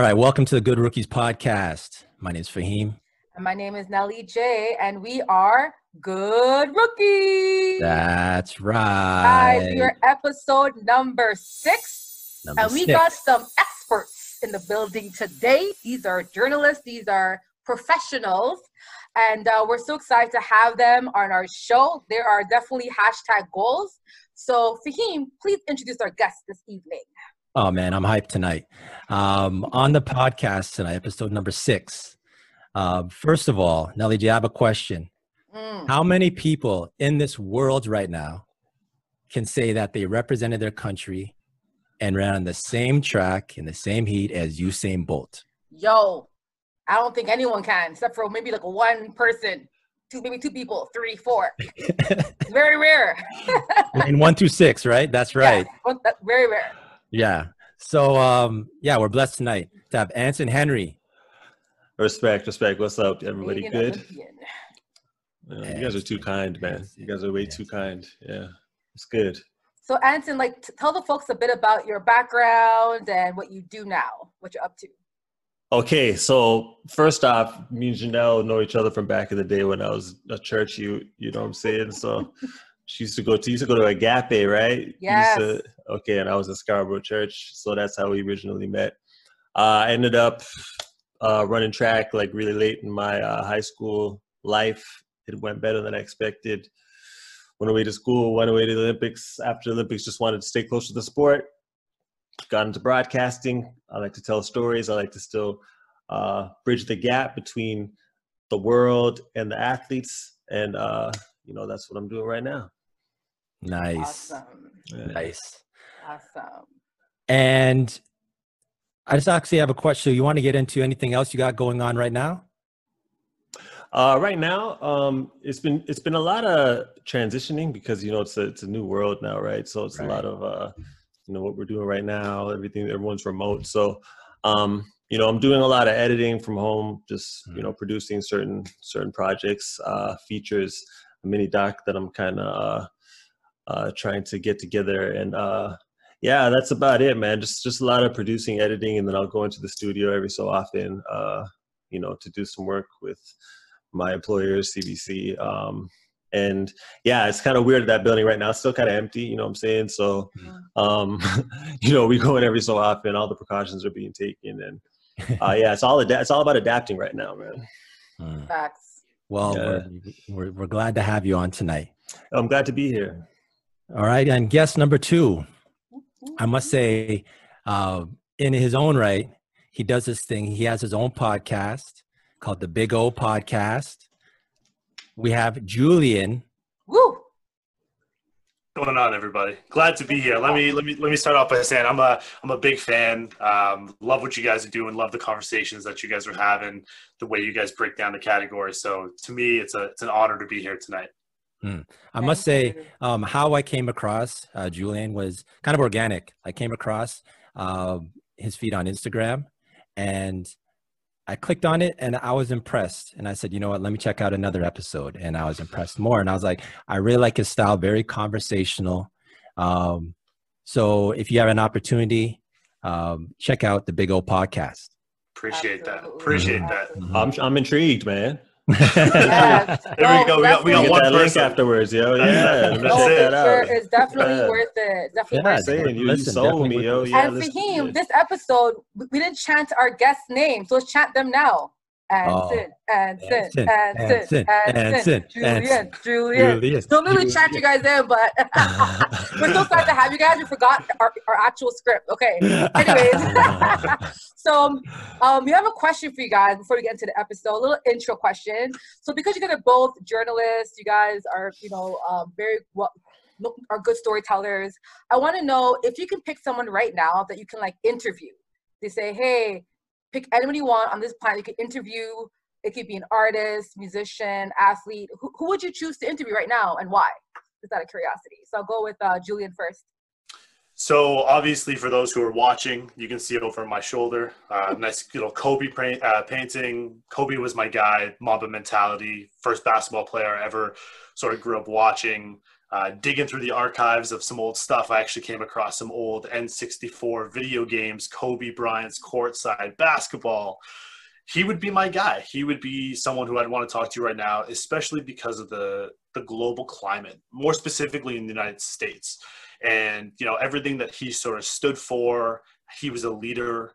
All right, welcome to the Good Rookies podcast. My name is Fahim. And my name is Nellie J, and we are Good Rookies. That's right. Guys, we are episode number six, Number and we six. got some experts in the building today. These are journalists, these are professionals, and uh, we're so excited to have them on our show. There are definitely hashtag goals. So, Fahim, please introduce our guests this evening. Oh man, I'm hyped tonight. Um, on the podcast tonight, episode number six. Uh, first of all, Nelly, do you have a question? Mm. How many people in this world right now can say that they represented their country and ran on the same track in the same heat as Usain Bolt? Yo, I don't think anyone can, except for maybe like one person, two, maybe two people, three, four. It's very rare. Lane one through six, right? That's right. Yeah, one- that's very rare. Yeah. So um, yeah, we're blessed tonight to have Anson Henry. Respect, respect. What's up, everybody? Canadian Good. Yeah, you guys are too kind, man. You guys are way too kind. Yeah, it's good. So, Anson, like, t- tell the folks a bit about your background and what you do now, what you're up to. Okay, so first off, me and Janelle know each other from back in the day when I was a church. You, you know what I'm saying? So she used to go to used to go to Agape, right? Yes. to- okay, and I was in Scarborough Church, so that's how we originally met. Uh, I ended up uh, running track like really late in my uh, high school life. It went better than I expected. Went away to school, went away to the Olympics. After the Olympics, just wanted to stay close to the sport. Got into broadcasting. I like to tell stories. I like to still uh, bridge the gap between the world and the athletes, and uh, you know that's what I'm doing right now. Nice. Awesome. Nice. Awesome. And I just actually have a question. You want to get into anything else you got going on right now? Uh, right now, um, it's been it's been a lot of transitioning because you know it's a it's a new world now, right? So it's Right. a lot of uh, you know what we're doing right now. Everything everyone's remote, so um, you know I'm doing a lot of editing from home, just you know producing certain certain projects, uh, features, a mini doc that I'm kind of uh, trying to get together, and uh, yeah, that's about it, man. Just just a lot of producing, editing, and then I'll go into the studio every so often, uh, you know, to do some work with my employers, CBC. Um, and yeah, it's kind of weird that building right now. It's still kind of empty, you know what I'm saying? So, um, you know, we go in every so often, all the precautions are being taken. And uh, yeah, it's all, ada- it's all about adapting right now, man. Hmm. Facts. Well, Yeah. we're, we're, we're glad to have you on tonight. I'm glad to be here. All right. And guest number two, I must say, uh, in his own right, he does this thing. He has his own podcast called the Big O Podcast. We have Julian. Woo! going on everybody glad to be here let me let me let me start off by saying i'm a i'm a big fan um, love what you guys are doing love the conversations that you guys are having the way you guys break down the categories so to me it's a it's an honor to be here tonight I must say, um, how I came across uh, Julian was kind of organic. I came across uh, his feed on Instagram and I clicked on it and I was impressed. And I said, you know what, let me check out another episode. And I was impressed more. And I was like, I really like his style, very conversational. Um, so if you have an opportunity, um, check out the Big O podcast. appreciate that Absolutely. appreciate that I'm, I'm intrigued, man. Yes. There we go. We got- we got one that link afterwards, yo. That's Yeah, it. let me That's No, check that sure, out. it's definitely Yeah. worth it. Definitely Yeah, worth I'm it. saying you, you Listen, sold me, yo. Yeah, and let's- Fahim, this episode, we we didn't chant our guest names, so let's chant them now. Anson, Anson, Anson, Anson, Anson, Anson, Julian, Anson, Julian. Julian, Don't literally chat you guys in, but we're so excited to have you guys. We forgot our, our actual script. Okay. Anyways, so um, we have a question for you guys before we get into the episode. A little intro question. So because you guys are both journalists, you guys are you know um, very well are good storytellers. I want to know if you can pick someone right now that you can like interview. They say, hey, pick anyone you want on this planet. You could interview. It could be an artist, musician, athlete. Who, who would you choose to interview right now and why? Just out of curiosity. So I'll go with uh, Julian first. So obviously, for those who are watching, you can see it over my shoulder, uh, nice little Kobe pra- uh, painting. Kobe was my guy, Mamba mentality, first basketball player I ever sort of grew up watching. Uh, digging through the archives of some old stuff, I actually came across some old N64 video games, Kobe Bryant's courtside basketball. He would be my guy. He would be someone who I'd want to talk to right now, especially because of the the global climate, more specifically in the United States, and you know everything that he sort of stood for. He was a leader,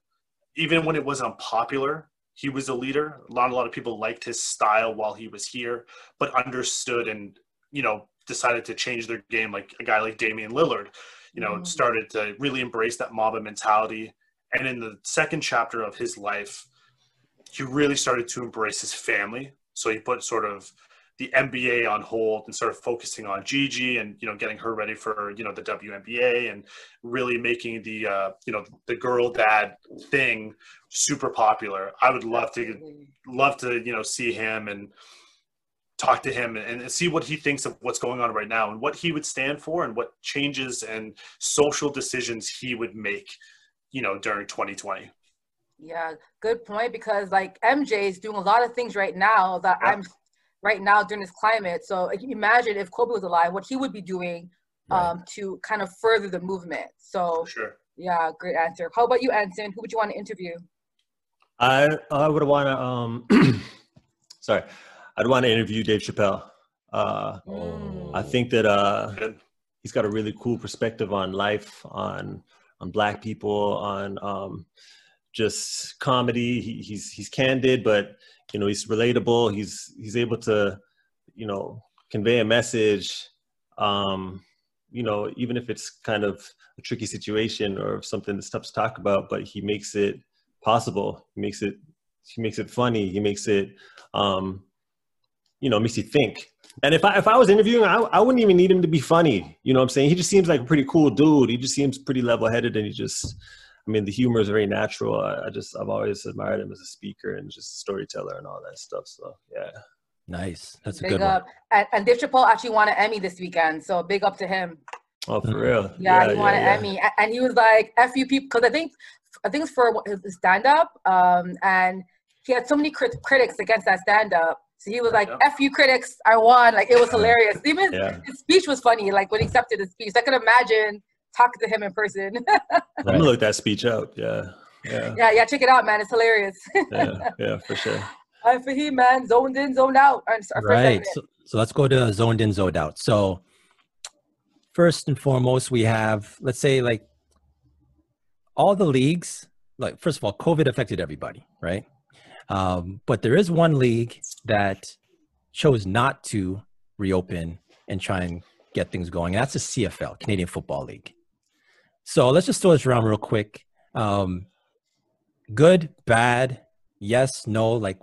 even when it was unpopular. He was a leader. A lot, a lot of people liked his style while he was here, but understood and you know decided to change their game, like a guy like Damian Lillard, you know, mm. started to really embrace that Mamba mentality. And in the second chapter of his life, he really started to embrace his family. So he put sort of the NBA on hold and started focusing on Gigi and you know getting her ready for you know the WNBA and really making the uh, you know the girl dad thing super popular. I would love to love to you know see him and talk to him and, see what he thinks of what's going on right now and what he would stand for and what changes and social decisions he would make, you know, during 2020. Yeah, good point. Because like MJ is doing a lot of things right now that I'm right now during this climate. So imagine if Kobe was alive, what he would be doing um, right. to kind of further the movement. So sure. Yeah, great answer. How about you, Anson? Who would you want to interview? I I would want to um sorry. I'd want to interview Dave Chappelle. Uh, oh. I think that uh, he's got a really cool perspective on life, on on black people, on um, just comedy. He, he's he's candid, but you know he's relatable. He's he's able to you know convey a message. Um, you know, even if it's kind of a tricky situation or something that's tough to talk about, but he makes it possible. He makes it he makes it funny. He makes it um, you know, makes you think. And if I if I was interviewing, I, I wouldn't even need him to be funny. You know what I'm saying? He just seems like a pretty cool dude. He just seems pretty level headed and he just I mean the humor is very natural. I, I, just I've always admired him as a speaker and just a storyteller and all that stuff. So yeah. Nice. That's a big good up. one. And, and Dave Chappelle actually won an Emmy this weekend. So big up to him. Oh, for real? Yeah, yeah he won yeah, an yeah. Emmy. And he was like, F you people, because I think I think it's for his stand up. Um, and he had so many crit- critics against that stand up so he was like, yeah. "F you critics, I won!" Like it was hilarious. Even yeah. his speech was funny. Like when he accepted his speech, I could imagine talking to him in person. I'm gonna look that speech out. Yeah, yeah, yeah, yeah. Check it out, man. It's hilarious. yeah, yeah, for sure. Uh, for he, man, zoned in, zoned out. right. So, so let's go to zoned in, zoned out. So first and foremost, we have let's say like all the leagues. Like first of all, COVID affected everybody, right? Um, but there is one league that chose not to reopen and try and get things going. And that's the CFL, Canadian Football League. So let's just throw this around real quick. Um, good, bad, yes, no. Like,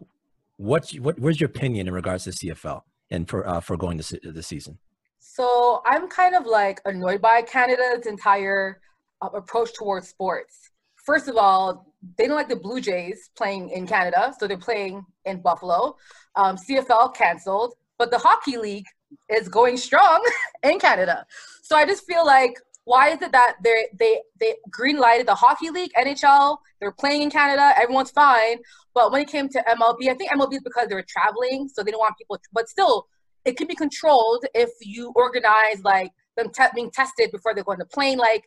what's what? Where's your opinion in regards to CFL and for uh, for going this the season? So I'm kind of like annoyed by Canada's entire uh, approach towards sports first of all, they don't like the Blue Jays playing in Canada, so they're playing in Buffalo. Um, CFL canceled, but the hockey league is going strong in Canada. So I just feel like why is it that they they they green lighted the hockey league, NHL, they're playing in Canada, everyone's fine, but when it came to MLB, I think MLB is because they were traveling, so they don't want people. But still, it can be controlled if you organize like them te- being tested before they go on the plane. Like,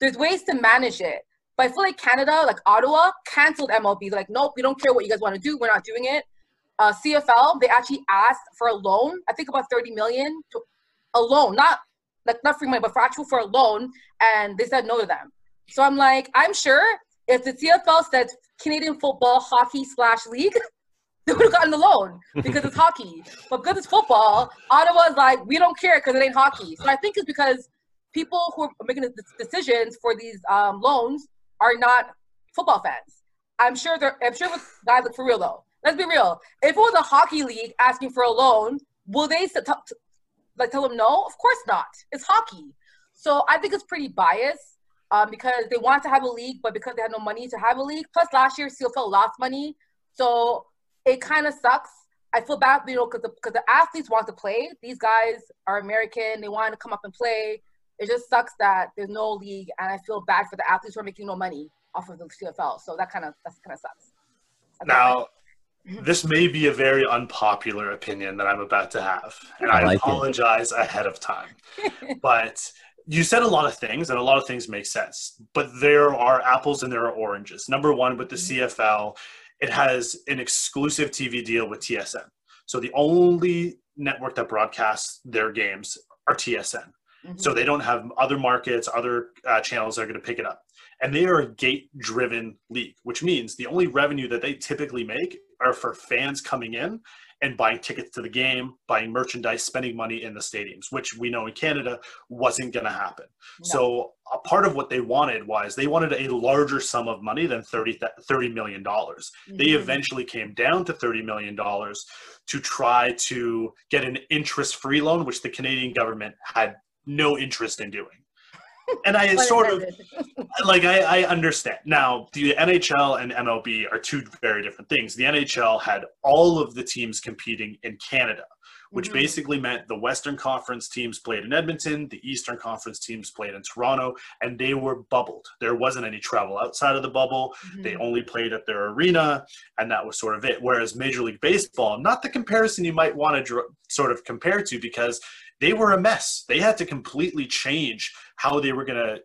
there's ways to manage it. But I feel like Canada, like Ottawa, canceled MLB. They're like, nope, we don't care what you guys want to do. We're not doing it. Uh, CFL, they actually asked for a loan. I think about 30 million to a loan, not like not free money, but for actual for a loan. And they said no to them. So I'm like, I'm sure if the CFL said Canadian football hockey slash league, they would have gotten the loan because it's hockey. But because it's football, Ottawa's like, we don't care because it ain't hockey. So I think it's because people who are making the decisions for these um, loans are not football fans. I'm sure they're. I'm sure guys look for real though. Let's be real. If it was a hockey league asking for a loan, will they t- t- like tell them no? Of course not. It's hockey. So I think it's pretty biased um, because they want to have a league, but because they had no money to have a league. Plus, last year CFL lost money, so it kind of sucks. I feel bad, you know, because the, cause the athletes want to play. These guys are American. They want to come up and play it just sucks that there's no league, and I feel bad for the athletes who are making no money off of the CFL. So that kind of that kind of sucks. Now, this may be a very unpopular opinion that I'm about to have, and I, I like apologize it. ahead of time. but you said a lot of things, and a lot of things make sense. But there are apples and there are oranges. Number one, with the mm-hmm. CFL, it has an exclusive TV deal with TSN. So the only network that broadcasts their games are TSN. Mm-hmm. So they don't have other markets, other uh, channels that are going to pick it up. And they are a gate driven league, which means the only revenue that they typically make are for fans coming in and buying tickets to the game, buying merchandise, spending money in the stadiums, which we know in Canada wasn't going to happen. No. So a part of what they wanted was they wanted a larger sum of money than 30, $30 million. Mm-hmm. They eventually came down to $30 million to try to get an interest-free loan, which the Canadian government had no interest in doing and I sort of like I, I understand now. The NHL and MLB are two very different things. The NHL had all of the teams competing in Canada, which mm-hmm. basically meant the Western Conference teams played in Edmonton, the Eastern Conference teams played in Toronto, and they were bubbled. There wasn't any travel outside of the bubble. Mm-hmm. They only played at their arena, and that was sort of it. Whereas Major League Baseball, not the comparison you might want to dr- sort of compare to, because they were a mess. They had to completely change how they were going to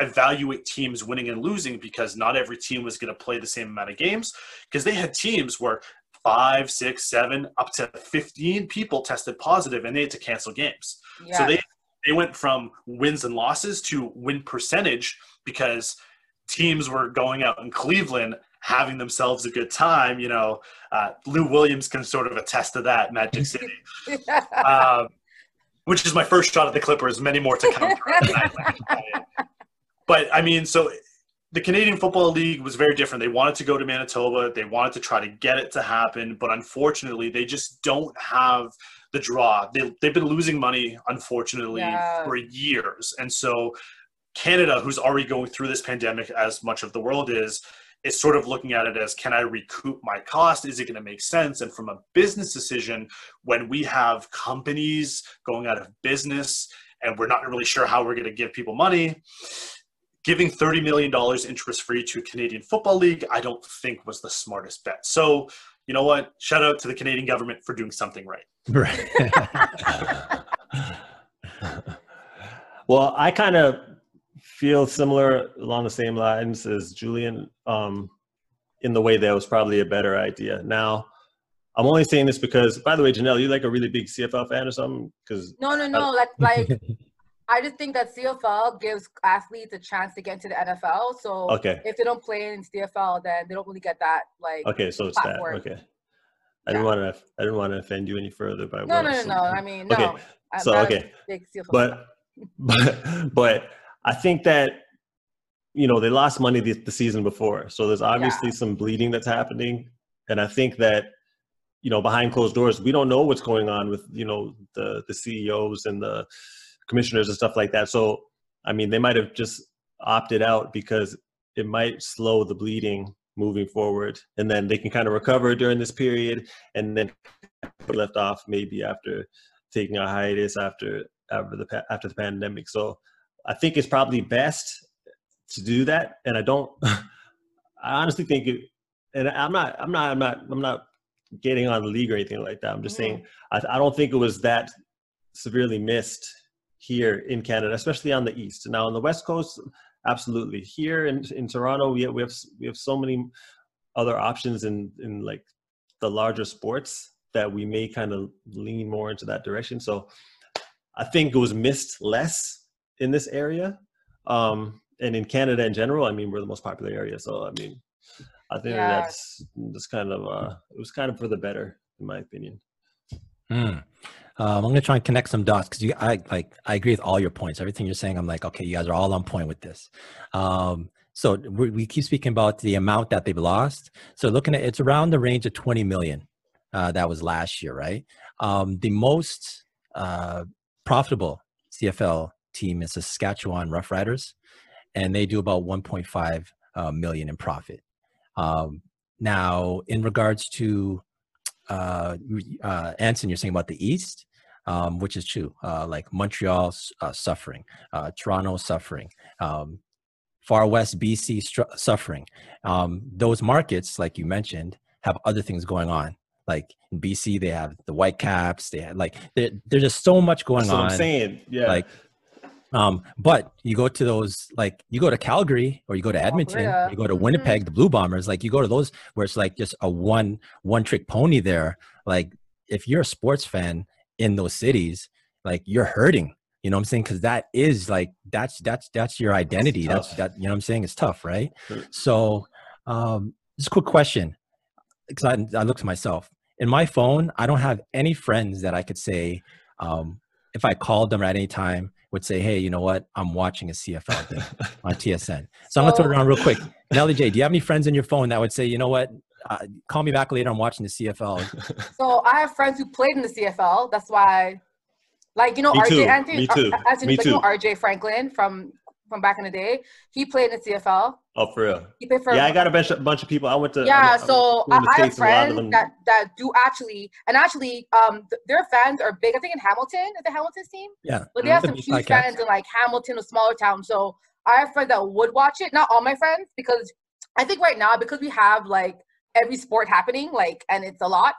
evaluate teams winning and losing because not every team was going to play the same amount of games because they had teams where five, six, seven, up to 15 people tested positive and they had to cancel games. Yeah. So they, they went from wins and losses to win percentage because teams were going out in Cleveland having themselves a good time. You know, uh, Lou Williams can sort of attest to that, Magic City. um, which is my first shot at the Clippers. Many more to come. but I mean, so the Canadian Football League was very different. They wanted to go to Manitoba. They wanted to try to get it to happen, but unfortunately, they just don't have the draw. They, they've been losing money, unfortunately, yeah. for years. And so, Canada, who's already going through this pandemic as much of the world is, is sort of looking at it as can I recoup my cost? Is it going to make sense? And from a business decision, when we have companies going out of business and we're not really sure how we're going to give people money, giving $30 million interest free to a Canadian Football League, I don't think was the smartest bet. So, you know what? Shout out to the Canadian government for doing something right. Right. well, I kind of feel similar along the same lines as Julian um, in the way that was probably a better idea. Now, I'm only saying this because, by the way, Janelle, you like a really big CFL fan or something? Because no, no, no. like, like I just think that CFL gives athletes a chance to get into the NFL. So okay. if they don't play in CFL, then they don't really get that like. Okay, so it's platform. that. Okay. I didn't want to. I didn't want to offend you any further by no, no, no, no. I mean, no. Okay. so okay, but but but I think that you know they lost money the, the season before, so there's obviously yeah. some bleeding that's happening, and I think that you know behind closed doors we don't know what's going on with you know the the CEOs and the commissioners and stuff like that. So I mean they might have just opted out because it might slow the bleeding moving forward and then they can kind of recover during this period and then left off maybe after taking a hiatus after after the after the pandemic so I think it's probably best to do that. And I don't, I honestly think it, and I'm not, I'm not, I'm not, I'm not getting on the league or anything like that. I'm just mm-hmm. saying, I, I don't think it was that severely missed here in Canada, especially on the East. Now on the West Coast, absolutely. Here in, in Toronto, we have, we have, we have so many other options in, in like the larger sports that we may kind of lean more into that direction. So I think it was missed less in this area. Um, and in Canada in general, I mean, we're the most popular area. So, I mean, I think yeah. that's just kind of, uh, it was kind of for the better, in my opinion. Hmm. Um, I'm gonna try and connect some dots because you, I like, I agree with all your points. Everything you're saying, I'm like, okay, you guys are all on point with this. Um, so we, we keep speaking about the amount that they've lost. So looking at, it's around the range of 20 million. Uh, that was last year, right? Um, the most uh, profitable CFL team is Saskatchewan Roughriders, and they do about 1.5 uh, million in profit. Um, now, in regards to uh, uh, Anson, you're saying about the East, um, which is true. Uh, like Montreal uh, suffering, uh, Toronto suffering, um, far west BC str- suffering. Um, those markets, like you mentioned, have other things going on. Like in BC, they have the Whitecaps. They have like there, there's just so much going That's what on. I'm saying. Yeah. Like, um, but you go to those like you go to Calgary or you go to Edmonton, Alberta. you go to Mhm. Winnipeg, the Blue Bombers. Like you go to those where it's like just a one one trick pony there. Like if you're a sports fan in those cities, like you're hurting. You know what I'm saying? Because that is like that's that's that's your identity. That's tough. that you know what I'm saying. It's tough, right? Sure. So, um, just a quick question, because I I looked to myself in my phone. I don't have any friends that I could say, um, if I called them at any time, would say, hey, you know what? I'm watching a CFL thing on TSN. So I'm gonna throw it around real quick. Nelly J, do you have any friends in your phone that would say, you know what? Uh, call me back later. I'm watching the CFL. So I have friends who played in the CFL. That's why, like you know, Me RJ too. Anthony, Me too. uh, Anthony, Me like, you know. RJ Franklin from from back in the day. He played in the CFL. oh, for real. He played for Yeah, I got a bunch, a bunch of people. I went to. yeah, I'm- I'm so I, I have States and a lot of friends that, that do actually, and actually, um, th- their fans are big. I think in Hamilton, is the Hamilton's team, Yeah. but they have some Beef huge Cats. fans in like Hamilton, a smaller town. So I have friends that would watch it. Not all my friends, because I think right now because we have like every sport happening, like, and it's a lot.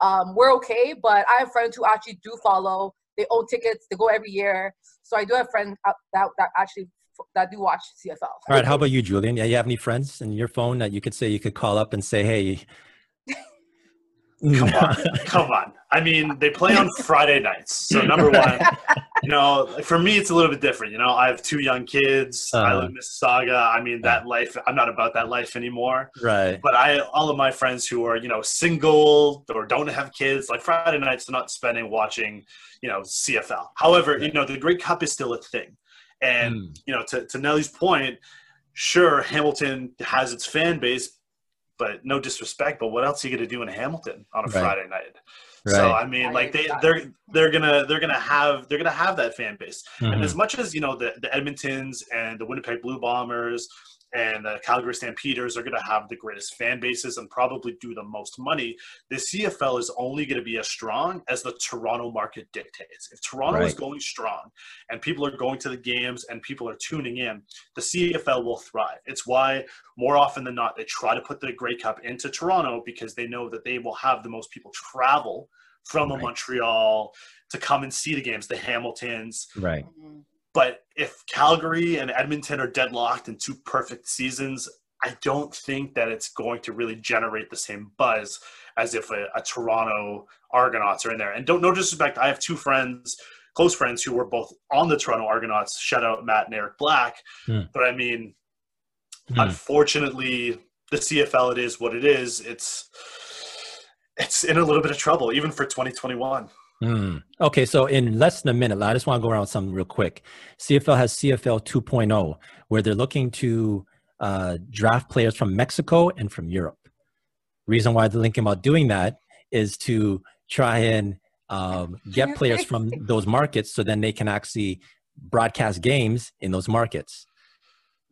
Um, we're okay, but I have friends who actually do follow. They own tickets. They go every year. So I do have friends that that actually f- that do watch CFL. All right. How about you, Julian? Yeah, you have any friends in your phone that you could say you could call up and say, hey. Come on, come on. I mean, they play on Friday nights. So number one, you know, for me, it's a little bit different. You know, I have two young kids. I uh-huh. live in Mississauga. I mean, that life. I'm not about that life anymore. right. But I, all of my friends who are, you know, single or don't have kids, like Friday nights, they're not spending watching, you know, CFL. However, you know, the Grey Cup is still a thing, and Mm. you know, to to Nellie's point, sure, Hamilton has its fan base, but no disrespect, but what else are you going to do in Hamilton on a Right. Friday night? So I mean, like they they're they're gonna they're gonna have they're gonna have that fan base. And Mhm. as much as you know the the Edmontons and the Winnipeg Blue Bombers and the Calgary Stampeders are gonna have the greatest fan bases and probably do the most money, the CFL is only gonna be as strong as the Toronto market dictates. If Toronto is going strong and people are going to the games and people are tuning in, the CFL will thrive. It's why more often than not they try to put the Grey Cup into Toronto because they know that they will have the most people travel from a Right. Montreal to come and see the games, the Hamiltons. Right. Mm-hmm. But if Calgary and Edmonton are deadlocked in two perfect seasons, I don't think that it's going to really generate the same buzz as if a, a Toronto Argonauts are in there. And don't no disrespect, I have two friends, close friends, who were both on the Toronto Argonauts. Shout out Matt and Eric Black. Hmm. But I mean, Hmm. unfortunately, the CFL it is what it is. It's it's in a little bit of trouble, even for 2021. Hmm. Okay, so in less than a minute, I just want to go around something real quick. CFL has CFL 2.0, where they're looking to uh, draft players from Mexico and from Europe. Reason why they're thinking about doing that is to try and um, get players from those markets, so then they can actually broadcast games in those markets.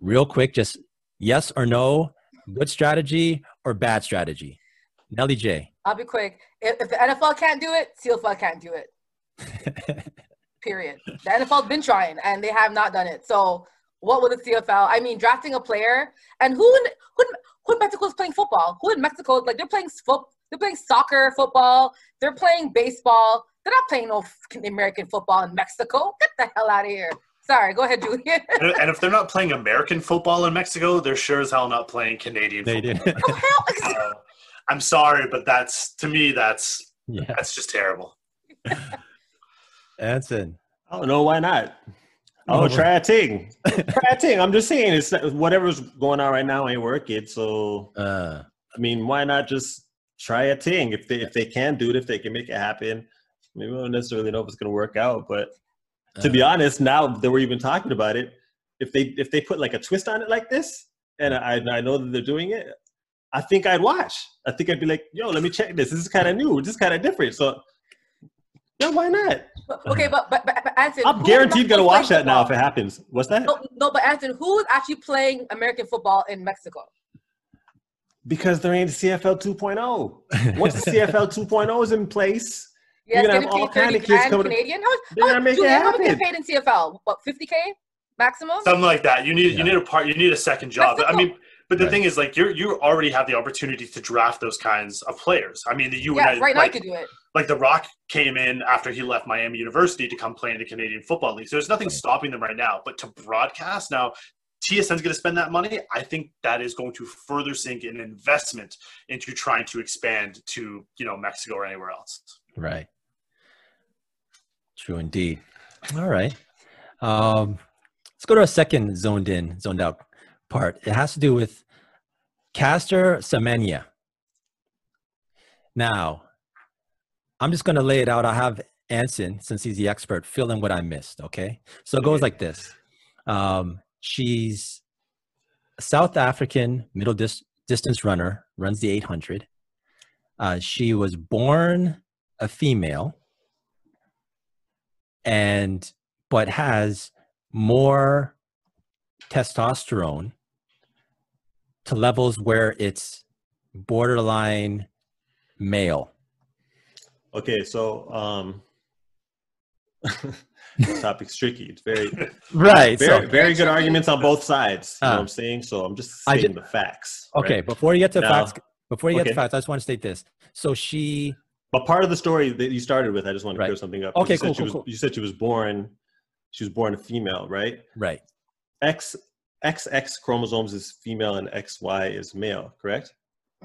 Real quick, just yes or no, good strategy or bad strategy. Nelly J. I'll be quick. If, if the NFL can't do it, CFL can't do it. Period. The NFL's been trying and they have not done it. So what would the CFL? I mean, drafting a player and who in who in, who in Mexico is playing football? Who in Mexico like they're playing foot they're playing soccer, football. They're playing baseball. They're not playing no f- American football in Mexico. Get the hell out of here. Sorry, go ahead, Julian. and and if they're not playing American football in Mexico, they're sure as hell not playing Canadian They football. did. oh hell! Uh, So, I'm sorry, but that's to me that's yeah. that's just terrible. Anson. I don't know why not. Oh, but- try a thing. try a thing. I'm just saying, it's whatever's going on right now ain't working. So Uh, I mean, why not just try a thing? If they if they can do it, if they can make it happen, maybe we don't necessarily know if it's gonna work out. But to be uh, honest, now that we're even talking about it, if they if they put like a twist on it like this, and I I know that they're doing it, I think I'd watch. I think I'd be like, yo, let me check this. This is kind of new. This is kind of different. So. Yeah, why not? Okay, but but, but, but Anson, I'm who in guaranteed gonna watch playing that now if it happens. What's that? No, no, but Anson, who is actually playing American football in Mexico? Because there ain't a CFL 2.0. Once the CFL 2.0 is in place, Yeah, You're gonna have all paid 30 kind of kids coming to- Canadian. How, they're how, gonna make it Julian, how much happen. get paid in CFL? What, 50K maximum? Something like that. You need Yeah. you need a part. You need a second job. I mean, But the Right. thing is, like, you're you already have the opportunity to draft those kinds of players. I mean, the you Yeah, and I, right now I could do it. like the Rock came in after he left Miami University to come play in the Canadian Football League. So there's nothing stopping them right now. But to broadcast now, TSN's going to spend that money. I think that is going to further sink an investment into trying to expand to you know Mexico or anywhere else. Right. True indeed. All right. Um, let's go to our second zoned in, zoned out part. It has to do with Caster Semenya. Now, I'm just going to lay it out. I have Anson, since he's the expert, fill in what I missed. Okay. So it goes like this um, She's a South African middle dis- distance runner, runs the 800. Uh, she was born a female and but has more testosterone to levels where it's borderline male. Okay, so um, this topic's tricky. It's very, Right. very, very good arguments on both sides. You know Uh, what I'm saying? So I'm just stating the facts. right? okay, before you get to Now- facts, before you get to okay. facts, I just want to state this. So she But part of the story that you started with, I just want to Right. clear something up. Okay, you cool, she cool, was, cool. You said she was born, she was born a female, right? right. X XX chromosomes is female and XY is male, correct?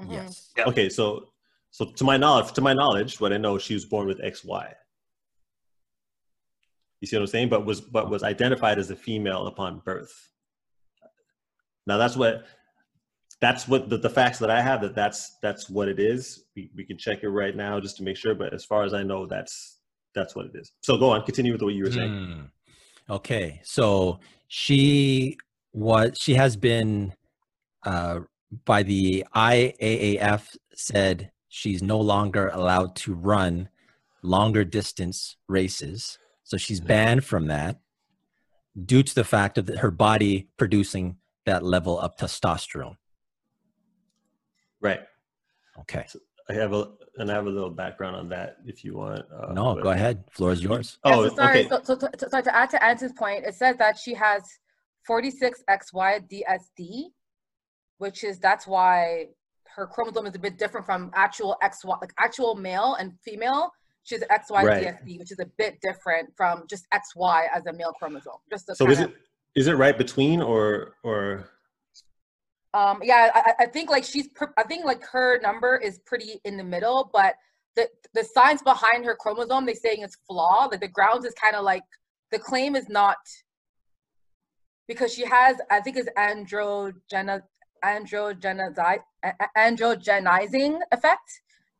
Mhm. Yes. Yeah. Okay, so so to my knowledge, to my knowledge, what I know, she was born with XY. You see what I'm saying? But was but was identified as a female upon birth. Now that's what that's what the, the facts that I have that that's that's what it is. We we can check it right now just to make sure. But as far as I know, that's that's what it is. So go on, continue with what you were saying. Hmm. Okay, so she was she has been uh, by the IAAF said she's no longer allowed to run longer distance races. So she's banned from that due to the fact of her body producing that level of testosterone. Right. Okay. I have a and I have a little background on that if you want. Uh, No, but- go ahead. Floor is yours. Yeah, Oh, so sorry. okay. So, so, so, so sorry to add to Anson's point, it says that she has 46XY DSD, which is that's why her chromosome is a bit different from actual XY, like actual male and female. She's XY Right. Which is a bit different from just XY as a male chromosome. Just So is kinda- it is it right between or or Um, yeah, I, I- think like she's, I think like her number is pretty in the middle, but the the science behind her chromosome, they saying it's flawed. Like the grounds is kind of like the claim is not because she has, I think it's androgena androgenizi a- a- androgenizing effect,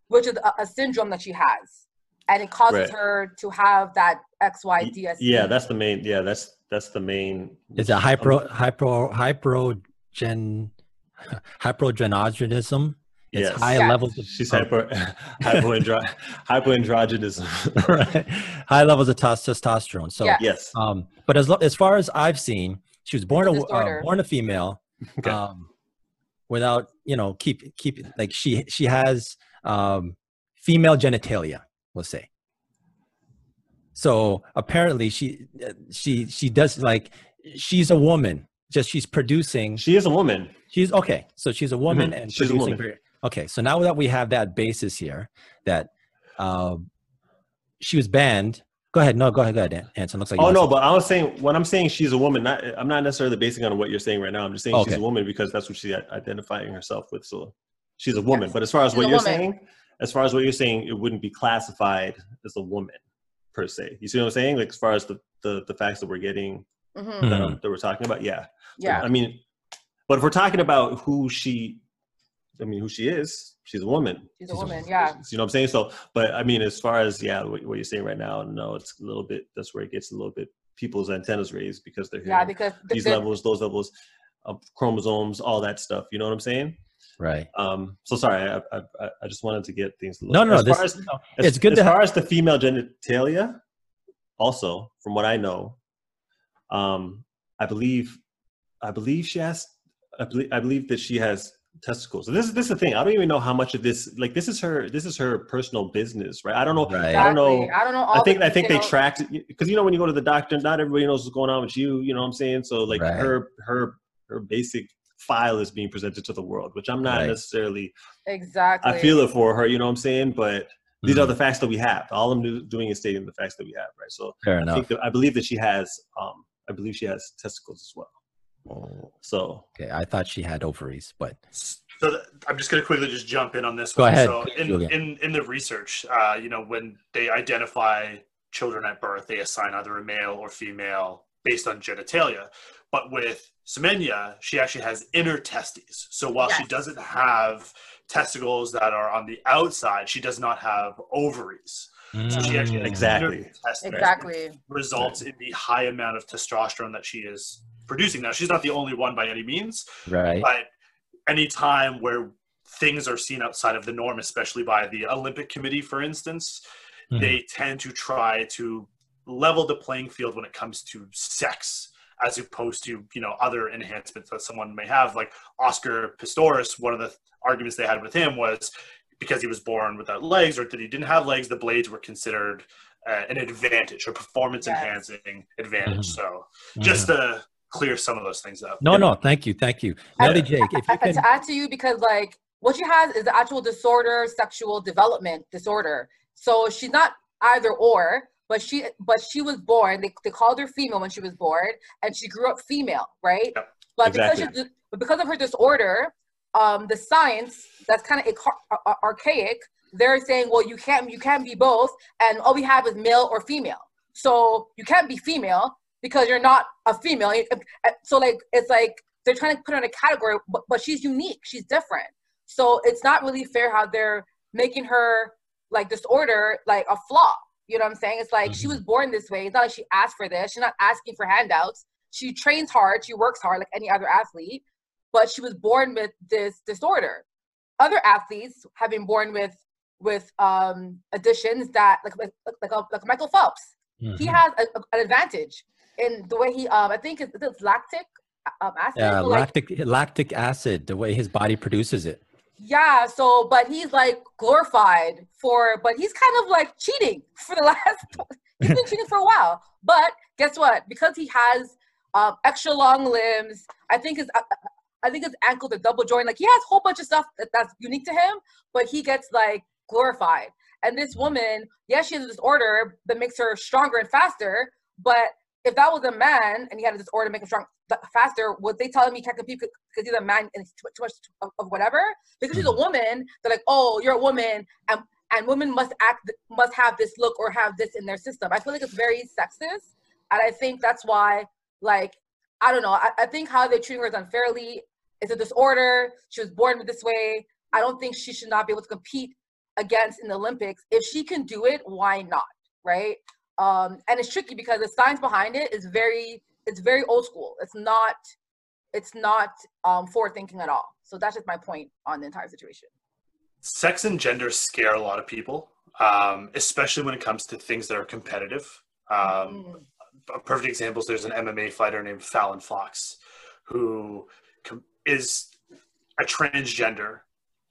which is a, a syndrome that she has, and it causes Right. her to have that XY DSD. yeah, that's the main yeah, that's that's the main Is it hypro hypro hyprogen hyperogenogenism? It's Yes. high Yes. levels of She's of- hyper hypoandro hypoandrogenism. right. high levels of tos- testosterone. So, yes. um, but as as far as I've seen, she was born a It's a wo- uh, born a female, Okay. um, without you know keep keep like she she has um, female genitalia. We'll say. So apparently she uh, she she does like she's a woman. Just she's producing. She is a woman. She's okay. So she's a woman Mhm. and She's a producing. woman. very- okay. So now that we have that basis here, that um, she was banned. Go ahead. No, go ahead. Go ahead, An- Anson. Looks like. Oh no, something. but I was saying when I'm saying she's a woman, not I'm not necessarily basing on what you're saying right now. I'm just saying she's a woman because that's what she's identifying herself with. So she's a woman. Yes. But as far as She's what you're woman. saying, as far as what you're saying, it wouldn't be classified as a woman per se. You see what I'm saying? Like as far as the the, the facts that we're getting hmm Hmm. that, that we're talking about, yeah. yeah. I mean, but if we're talking about who she, I mean, who she is, she's a woman. She's a She's a- woman. Yeah. You know what I'm saying? So, but I mean, as far as yeah, what, what you're saying right now, no, it's a little bit. That's where it gets a little bit. People's antennas raised because they're Yeah, hearing because the, these the- levels, those levels, of chromosomes, all that stuff. You know what I'm saying? Right. Um, so sorry, I, I, I- I just wanted to get things. A No, little, no, no. As This, far as, no, as, it's good as to far have. as the female genitalia, also from what I know, um, I believe, I believe she has, I believe, I believe that she has testicles. So this is this is the thing. I don't even know how much of this, like, this is her, this is her personal business, right? I don't know. Right. I don't know. I don't know. All I think I think they details. tracked because you know when you go to the doctor, not everybody knows what's going on with you. You know what I'm saying? So like Right. her her her basic file is being presented to the world, which I'm not Right. necessarily. Exactly. I feel it for her. You know what I'm saying? But these are Mhm. the facts that we have. All I'm doing is stating the facts that we have, right? So Fair I enough. think that, I believe that she has. Um, I believe she has testicles as well. Oh, So okay, I thought she had ovaries, but So th- I'm just going to quickly just jump in on this. Go one. ahead, So in, in in the research, uh, you know, when they identify children at birth, they assign either a male or female based on genitalia. But with Semenya, she actually has inner testes. So while she doesn't have testicles that are on the outside, she does not have ovaries. So she actually has Mm. exactly. inner Exactly. which results in the high amount of testosterone that she is producing. Now, she's not the only one by any means, right. but any time where things are seen outside of the norm, especially by the Olympic Committee, for instance, Mhm. they tend to try to level the playing field when it comes to sex as opposed to you know other enhancements that someone may have like oscar pistorius one of the arguments they had with him was because he was born without legs or that he didn't have legs the blades were considered uh, an advantage or performance Yes. enhancing advantage Mhm. so Mhm. just to clear some of those things up. No, no, thank you, thank you, Nelly Jake. If you I- I- can, to add to you because like what she has is the actual disorder sexual development disorder. So she's not either or but she but she was born they, they called her female when she was born and she grew up female right? Yep, but exactly. because she, but because of her disorder um the science that's kind of archaic they're saying well you can't you can't be both and all we have is male or female. So you can't be female because you're not a female. So like it's like they're trying to put her in a category but, but she's unique. She's different. So it's not really fair how they're making her like disorder like a flaw. You know what i'm saying? It's like she Mhm. was born this way. It's not like she asked for this. She's not asking for handouts. She trains hard. She works hard like any other athlete. But she was born with this disorder. Other athletes have been born with with um additions that like like like, like, a, like michael phelps. He Mhm. has a, a- an advantage in the way he um i think it's, it's lactic um, acid? Yeah, so, like, lactic lactic acid, the way his body produces it. yeah so but he's like glorified for but he's kind of like cheating for the last he's been cheating for a while. But guess what? Because he has um extra long limbs i think his i think his ankles are double joint, like he has a whole bunch of stuff that, that's unique to him but he gets like glorified. And this woman yeah she has a disorder that makes her stronger and faster but if that was a man and he had a disorder to make him strong faster, would they tell him he can't compete because he's a man and too, too much of, of whatever? Because she's a mm-hmm. woman, they're like, oh, you're a woman, and and women must act, must have this look or have this in their system. I feel like it's very sexist, and I think that's why, like, I don't know. I, I think how they treat her is unfairly. It's a disorder. She was born this way. I don't think she should not be able to compete against in the Olympics. If she can do it, why not? Right? Um, and it's tricky because the science behind it is very it's very old school. It's not it's not um, forward thinking at all. So that's just my point on the entire situation. Sex and gender scare a lot of people um, especially when it comes to things that are competitive. Um, Mm. a perfect example is there's an MMA fighter named Fallon Fox who com- is a transgender,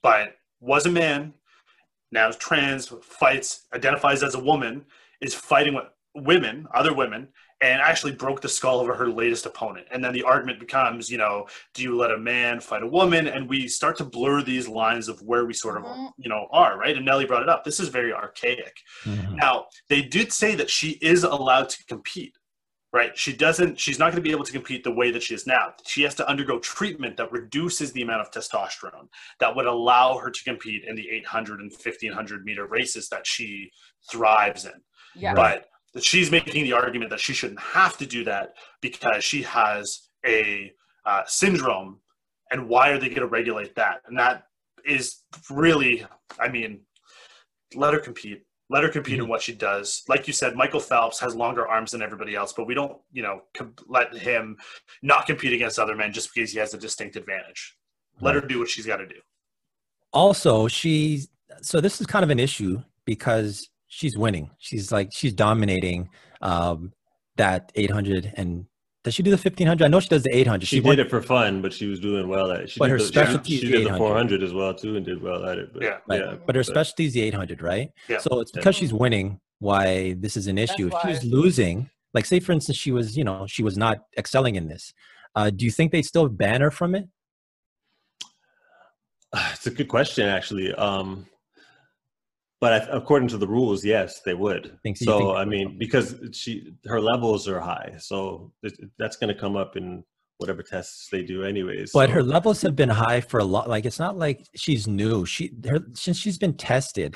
but was a man, now is trans, fights, identifies as a woman, is fighting with women, other women, and actually broke the skull of her latest opponent. And then the argument becomes, you know, do you let a man fight a woman? And we start to blur these lines of where we sort of, Mhm. you know, are, right? And Nelly brought it up. This is very archaic. Mhm. Now, they did say that she is allowed to compete, right? She doesn't, she's not going to be able to compete the way that she is now. She has to undergo treatment that reduces the amount of testosterone that would allow her to compete in the 800 and 1500 meter races that she thrives in. Yeah But that she's making the argument that she shouldn't have to do that because she has a uh, syndrome. And why are they going to regulate that? And that is really, I mean, let her compete. Let her compete in what she does. Like you said, Michael Phelps has longer arms than everybody else, but we don't, you know, com- let him not compete against other men just because he has a distinct advantage. Let her do what she's got to do. also she so this is kind of an issue because she's winning she's like she's dominating um that 800 and does she do the 1500 i know she does the 800 She, won- did it for fun, but she was doing well at it. She But did her the, specialty she, is she did the 800. 400 as well too, and did well at it. But, Yeah. Right. yeah, but her specialty is the 800 right Yeah. so it's because she's winning why this is an issue if That's she was why. losing like say for instance she was you know she was not excelling in this uh do you think they'd still ban her from it It's a good question, actually. Um, but according to the rules, yes, they would. Think so so I mean, because she her levels are high, so that's going to come up in whatever tests they do, anyways. But so- her levels have been high for a lot. Like it's not like she's new. She her since she's been tested.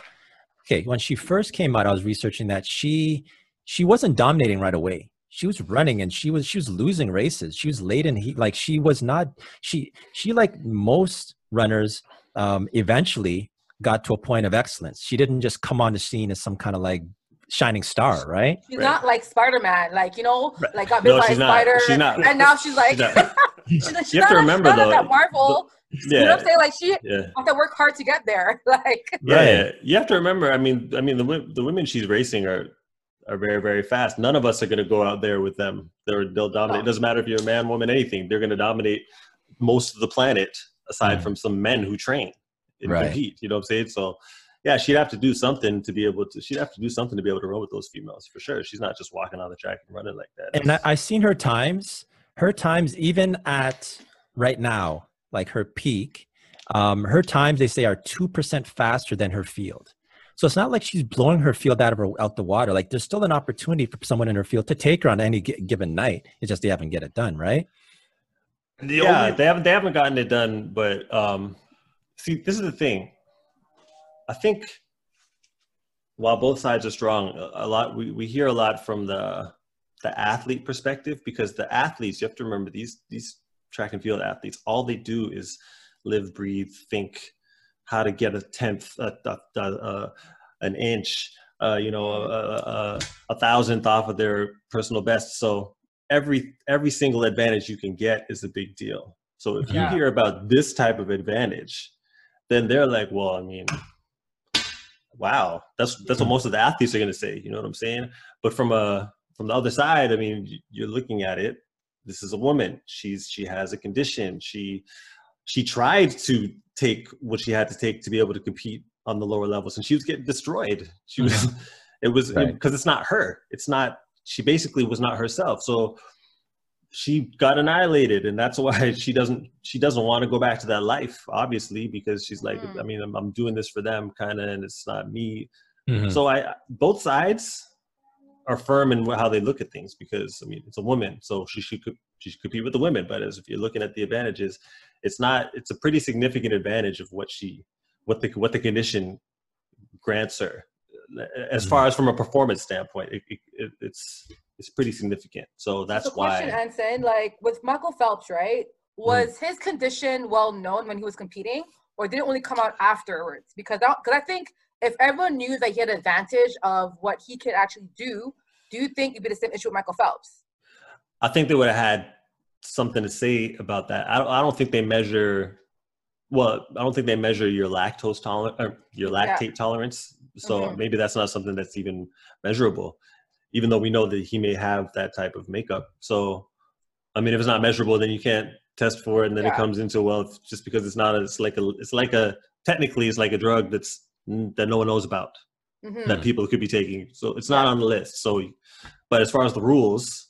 Okay, when she first came out, I was researching that she she wasn't dominating right away. She was running and she was she was losing races. She was late in heat. Like she was not she she like most runners um, eventually got to a point of excellence. She didn't just come on the scene as some kind of like shining star, right? She's Right. not like Spider Man, like you know, Right. like got bit No, by a she's not. spider, She's not. and now she's like, She's not. she's, like- she's You have to remember, she's not though, that Marvel. Yeah. You know what I'm saying? Like she yeah. have to work hard to get there. Like Yeah, Right. you have to remember. I mean, I mean, the the women she's racing are are very very fast. None of us are going to go out there with them. They're they'll dominate. It doesn't matter if you're a man, woman, anything. They're going to dominate most of the planet, aside Mhm. from some men who train and Right. compete. You know what I'm saying? So, yeah, she'd have to do something to be able to. She'd have to do something to be able to run with those females for sure. She's not just walking on the track and running like that. and I, I seen her times her times even at right now like her peak um, her times they say are 2% faster than her field so it's not like she's blowing her field out of her out the water like there's still an opportunity for someone in her field to take her on any gi- given night it's just they haven't get it done right the yeah, only they haven't they haven't gotten it done. But um, see, this is the thing. I think while both sides are strong, a- lot we, we hear a lot from the the athlete perspective because the athletes you have to remember these these track and field athletes all they do is live, breathe, think how to get a tenth, a, a, a, an inch, uh, you know, a thousandth off of their personal best. So every every single advantage you can get is a big deal. So if Yeah. you hear about this type of advantage, then they're like, well, I mean, wow, that's that's what most of the athletes are going to say. You know what I'm saying? But from a from the other side, I mean, you're looking at it. This is a woman. She's she has a condition. She she tried to take what she had to take to be able to compete on the lower levels, and she was getting destroyed. She was. Mm-hmm. It was Right. because it's not her. It's not. She basically was not herself. So she got annihilated, and that's why she doesn't. She doesn't want to go back to that life, obviously, because she's like, Mm. I mean, I'm, I'm doing this for them, kind of, and it's not me. Mhm. So I both sides are firm in how they look at things because I mean it's a woman, so she should co- she should compete with the women. But as if you're looking at the advantages, it's not. It's a pretty significant advantage of what she what the what the condition grants her. As far as from a performance standpoint, it, it, it, it's it's pretty significant. So that's so question, why. Anson, like with Michael Phelps, right? Mm. Was his condition well known when he was competing, or did it only come out afterwards? Because because I think if everyone knew that he had advantage of what he could actually do, do you think it'd be the same issue with Michael Phelps? I think they would have had something to say about that. I don't, I don't think they measure. Well, I don't think they measure your lactose tolerance or your Yeah. lactate tolerance. So Mhm. maybe that's not something that's even measurable, even though we know that he may have that type of makeup. So, I mean, if it's not measurable, then you can't test for it, and then Yeah. it comes into well, just because it's not. A, it's like a. It's like a. Technically, it's like a drug that's that no one knows about Mhm. that people could be taking. So it's not on the list. So, but as far as the rules,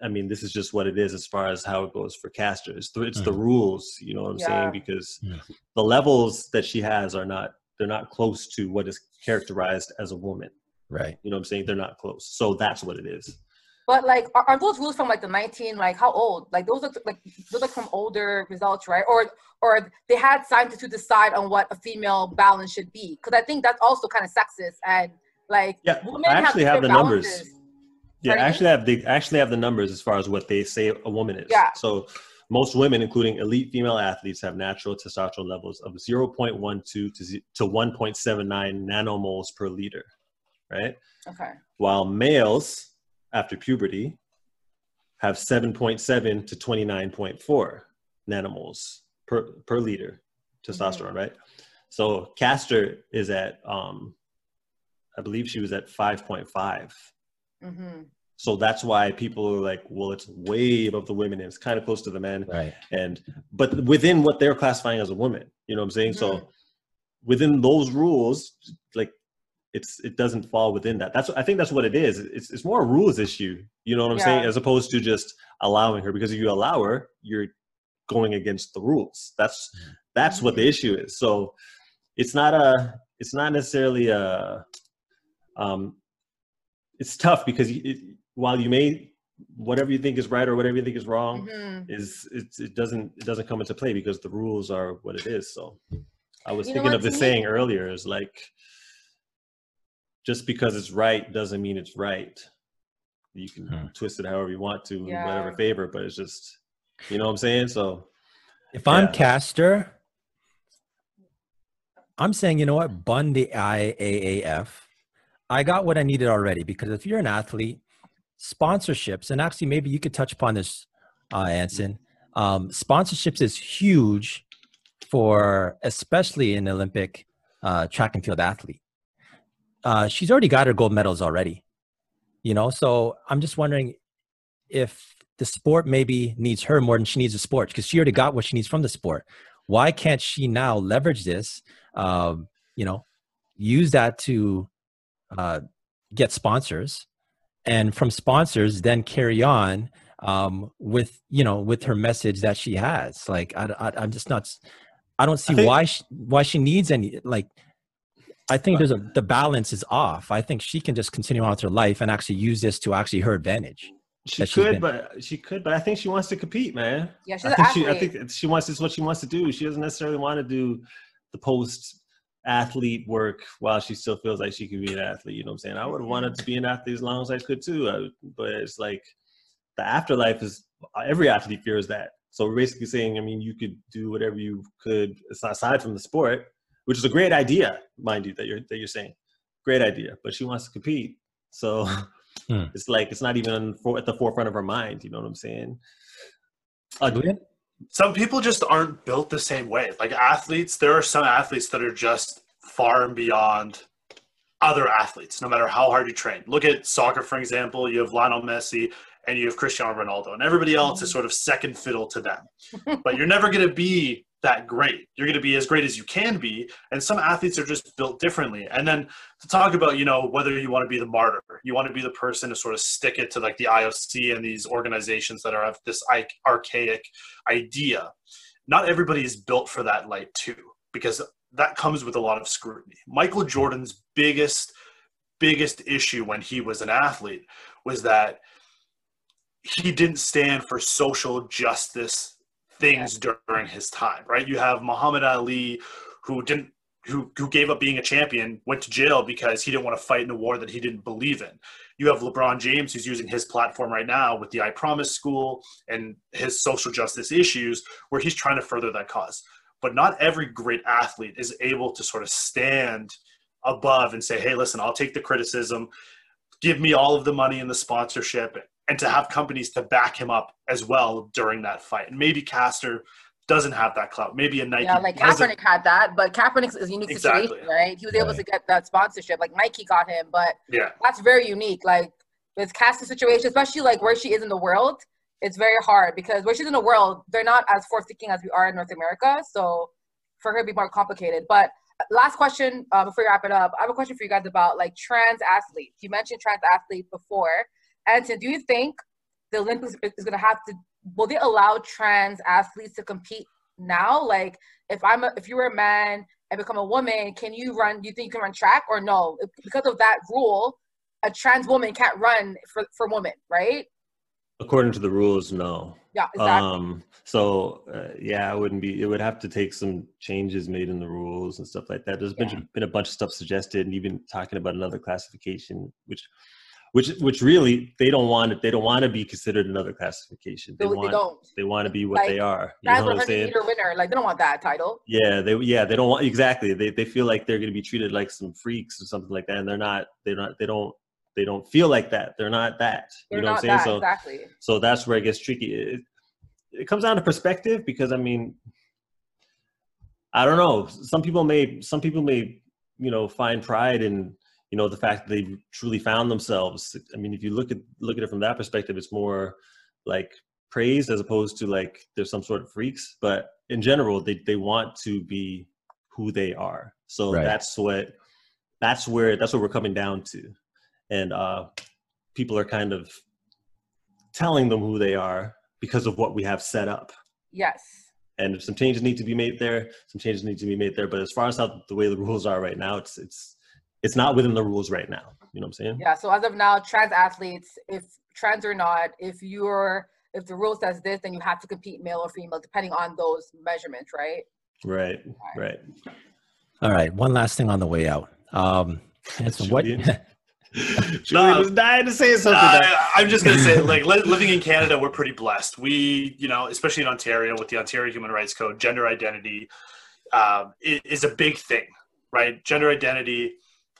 I mean, this is just what it is as far as how it goes for Caster's. It's, it's the rules, you know what I'm Yeah. saying? Because Yeah. the levels that she has are not, they're not close to what is characterized as a woman. right You know what I'm saying? They're not close. So that's what it is. But like, are, are those rules from like the 19? Like, how old? Like those are like those are from older results, right? Or or they had scientists to decide on what a female balance should be? Because I think that's also kind of sexist and like Yeah, women I actually have the different numbers. Yeah, I actually have the actually have the numbers as far as what they say a woman is. Yeah. So most women, including elite female athletes, have natural testosterone levels of 0.12 to to 1.79 nanomoles per liter, right? Okay. While males after puberty have 7.7 to 29.4 nanomoles per per liter testosterone, right? So Caster is at um I believe she was at 5.5 Mm-hmm. So that's why people are like well it's way above the women and it's kind of close to the men. Right. And but within what they're classifying as a woman you know what i'm saying? Mhm. so within those rules like it's it doesn't fall within that. That's i think that's what it is. It's, it's more a rules issue you know what i'm saying? As opposed to just allowing her. Because if you allow her you're going against the rules. That's That's what the issue is. So it's not a it's not necessarily a um it's tough because it, while you may whatever you think is right or whatever you think is wrong Mhm. is it, it doesn't it doesn't come into play because the rules are what it is so i was You thinking of the me- saying earlier is like just because it's right doesn't mean it's right you can Hmm. twist it however you want to in Yeah. whatever favor but it's just you know what i'm saying so If I'm Caster, I'm saying, you know what, bun the IAAF. I got what I needed already because if you're an athlete, sponsorships, and actually maybe you could touch upon this, uh, Anson. Um, sponsorships is huge for especially an Olympic uh, track and field athlete. Uh, she's already got her gold medals already, you know. So I'm just wondering if the sport maybe needs her more than she needs the sport because she already got what she needs from the sport. Why can't she now leverage this? Um, you know, use that to uh, get sponsors, and from sponsors, then carry on um, with you know with her message that she has. Like I, I, I'm just not. I don't see think- why she, why she needs any like. I think there's a the balance is off. I think she can just continue on with her life and actually use this to actually her advantage. she could been- but she could but i think she wants to compete man Yeah, she's I an think athlete. she, I think she wants. This is what she wants to do. She doesn't necessarily want to do the post athlete work while she still feels like she could be an athlete. You know what I'm saying? I would have wanted to be an athlete as long as I could too. I, but it's like the afterlife is every athlete fears that. So we're basically saying, I mean, you could do whatever you could aside from the sport, which is a great idea, mind you, that you're that you're saying, great idea. But she wants to compete, so Hmm. it's like it's not even for, at the forefront of her mind. You know what I'm saying? Uh, Julian? Some people just aren't built the same way. Like athletes, there are some athletes that are just far and beyond other athletes, no matter how hard you train. Look at soccer, for example. You have Lionel Messi and you have Cristiano Ronaldo, and everybody else is mm-hmm. sort of second fiddle to them. but you're never going to be that great. You're going to be as great as you can be. And some athletes are just built differently. And then to talk about, you know, whether you want to be the martyr, you want to be the person to sort of stick it to like the IOC and these organizations that are of this archaic idea. Not everybody is built for that light too, because that comes with a lot of scrutiny. Michael Jordan's biggest, biggest issue when he was an athlete was that he didn't stand for social justice things during his time, right? You have Muhammad Ali who didn't who who gave up being a champion, went to jail because he didn't want to fight in a war that he didn't believe in. You have LeBron James who's using his platform right now with the I Promise School and his social justice issues where he's trying to further that cause. But not every great athlete is able to sort of stand above and say, "Hey, listen, I'll take the criticism. Give me all of the money and the sponsorship and to have companies to back him up as well during that fight. And maybe Caster doesn't have that clout. Maybe a Nike. yeah, like. Kaepernick had that, but Kaepernick's is a unique Exactly. situation, right? He was able Right. to get that sponsorship. Like Nike got him, but Yeah. that's very unique. Like with Caster's situation, especially like where she is in the world, it's very hard because where she's in the world, they're not as forward-thinking as we are in North America. So for her to be more complicated. But last question uh, before we wrap it up, I have a question for you guys about like trans athletes. You mentioned trans athletes before. Anton, do you think the Olympics is going to have to? Will they allow trans athletes to compete now? Like, if I'm a, if you were a man and become a woman, can you run? Do you think you can run track or no? Because of that rule, a trans woman can't run for for women, right? according to the rules, no. Yeah, exactly. Um, so uh, yeah, it wouldn't be. It would have to take some changes made in the rules and stuff like that. There's Yeah. been been a bunch of stuff suggested, and even talking about another classification, which, which, which really they don't want it. They don't want to be considered another classification. They they, want don't. they want to be what Like, they are. You know what I'm 100 saying? meter winner, like they don't want that title. Yeah, they yeah they don't want exactly. They they feel like they're going to be treated like some freaks or something like that, and they're not. They're not. They don't. They don't feel like that. They're not that. They're you know what I'm saying? that So exactly. so that's where it gets tricky. It, it comes down to perspective because I mean, I don't know. Some people may, some people may, you know, find pride in, you know, the fact that they truly found themselves. I mean, if you look at look at it from that perspective, it's more like praise as opposed to like there's some sort of freaks. But in general, they they want to be who they are. So Right. that's what that's where that's what we're coming down to, and uh, people are kind of telling them who they are because of what we have set up. Yes. and some changes need to be made there. Some changes need to be made there. But as far as how the way the rules are right now, it's it's it's not within the rules right now. You know what I'm saying? Yeah. So as of now, trans athletes, if trans or not, if you're if the rule says this, then you have to compete male or female, depending on those measurements, right? Right. Right. All right. One last thing on the way out. Um, so what? Julian? Julian was dying to say something. I, I'm just gonna say, like, li- living in Canada, we're pretty blessed. We, you know, especially in Ontario with the Ontario Human Rights Code, gender identity um, i- is a big thing, right? Gender identity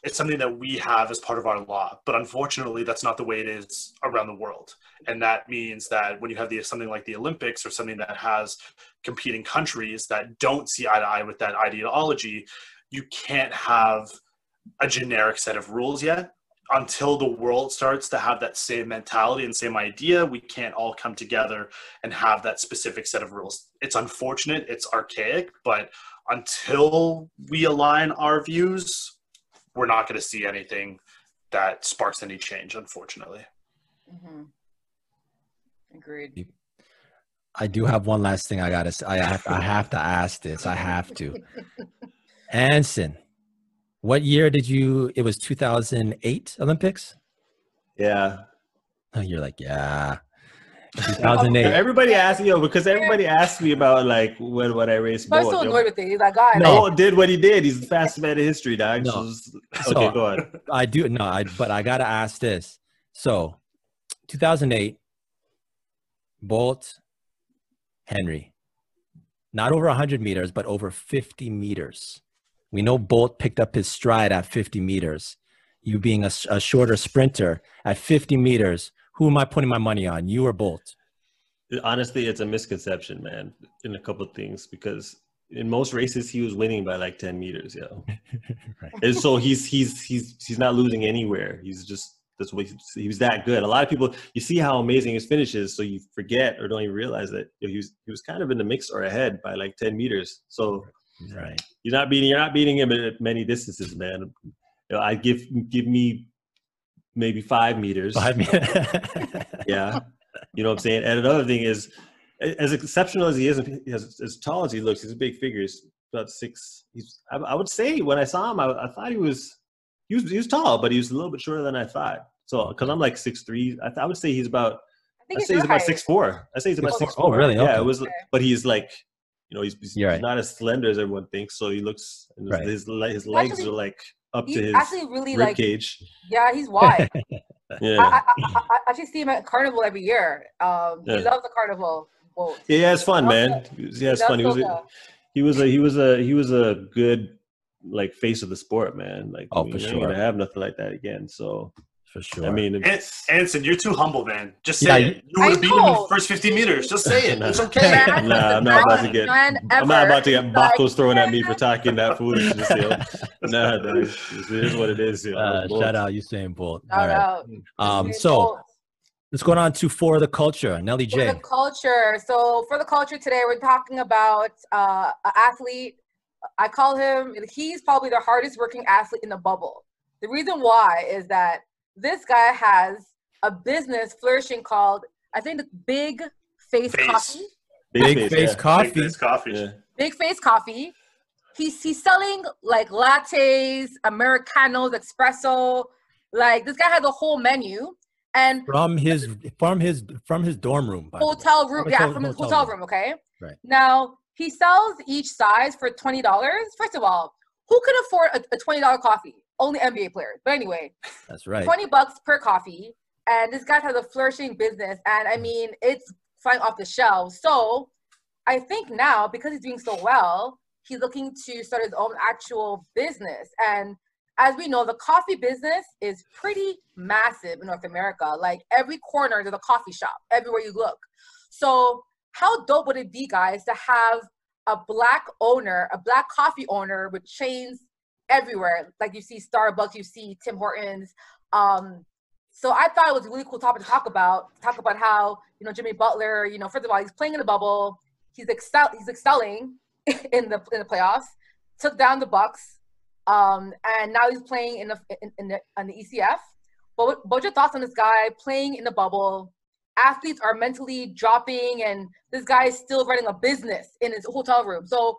it's something that we have as part of our law, but unfortunately, that's not the way it is around the world. And that means that when you have the something like the Olympics or something that has competing countries that don't see eye to eye with that ideology, you can't have a generic set of rules yet until the world starts to have that same mentality and same idea we can't all come together and have that specific set of rules it's unfortunate it's archaic but until we align our views we're not going to see anything that sparks any change unfortunately Mm-hmm. Agreed. I do have one last thing I gotta. s- I have, I have to ask this. I have to. Anson, what year did you? It was 2008 Olympics. Yeah. Oh, you're like, yeah. 2008. Everybody asked, yo because everybody asked me about like when when I raced I'm Bolt. so yo. annoyed with it. He's like, God, No. Bolt did what he did. He's the fastest man in history, dog. No. So it's- So- okay, go on. I do no, I but I gotta ask this. So, 2008, Bolt, Henry, not over 100 meters, but over 50 meters. We know Bolt picked up his stride at 50 meters. You being a, a shorter sprinter at 50 meters, who am I putting my money on? You or Bolt? Honestly, it's a misconception, man, in a couple of things because in most races he was winning by like 10 meters, yo. Right. And so he's he's he's he's not losing anywhere. He's just that's what he's, he was that good. A lot of people you see how amazing his finish is, so you forget or don't even realize that you know, he was he was kind of in the mix or ahead by like 10 meters. So Right. you're not beating you're not beating him at many distances, man. You know, I give give me maybe five meters. Five meters. Yeah. You know what I'm saying? And another thing is, as exceptional as he is, as, as tall as he looks, he's a big figure. He's about six. He's, I, I would say when I saw him, I, I thought he was, he was, he was tall, but he was a little bit shorter than I thought. So, because I'm like six three, I, th- I would say he's about, I think I it's say he's about height. six four. I say he's about Oh, six oh, four. really? Yeah, Okay. it was, but he's like, you know, he's, he's, he's right. not as slender as everyone thinks. So he looks, his, Right. his, his legs Actually, are like up to He's his actually really rib like, cage. yeah, he's wide. Yeah. I, I, I, I actually see him at carnival every year. Um, Yeah. He loves the carnival. Well, Yeah, yeah, it's fun, man. that. He was- Yeah, it's fun. He was, a, he was a, he was a, he was a good like face of the sport, man. Like, Oh, I mean, for sure. gonna have nothing like that again. So, For sure. I mean, Anson, you're too humble, man. Just Yeah, say you- it. You would have I beaten him in the first 50 meters. Just say it. It's okay. Man, Nah, I'm not about to get- man I'm not about to get buckles thrown at me for talking that foolishness. Yo. Nah, nah, it is what it is. Yo. uh, shout out Usain Bolt. All Shout right. out. Um, so Bolt. let's go on to for the culture. Nelly For J. the culture. So for the culture today, we're talking about uh, an athlete. I call him. He's probably the hardest working athlete in the bubble. The reason why is that this guy has a business flourishing called I think the Big Face, Face. Coffee. Big face, Face yeah. Coffee. Big face coffee. Yeah. Big Face Coffee. He's he's selling like lattes, americanos, espresso. Like this guy has a whole menu and From his from his from his dorm room. by the way. hotel room. From Yeah, ho- from his hotel hotel room. room. Okay. Right. Now he sells each size for twenty dollars. First of all, who can afford a, a twenty dollar coffee? Only NBA players. But anyway, That's right. twenty bucks per coffee, and this guy has a flourishing business. And I mm. mean, it's flying off the shelves. So I think now because he's doing so well, he's looking to start his own actual business. And as we know, the coffee business is pretty massive in North America. Like every corner, there's a coffee shop everywhere you look. So how dope would it be, guys, to have a black owner, a black coffee owner with chains everywhere? Like you see Starbucks, you see Tim Hortons. Um, so I thought it was a really cool topic to talk about. Talk about how you know Jimmy Butler. You know, first of all, he's playing in the bubble. He's excel. He's excelling in the in the playoffs. Took down the Bucks, um, and now he's playing in the in, in the on the ECF. But what, what's your thoughts on this guy playing in the bubble? athletes are mentally dropping and this guy is still running a business in his hotel room. So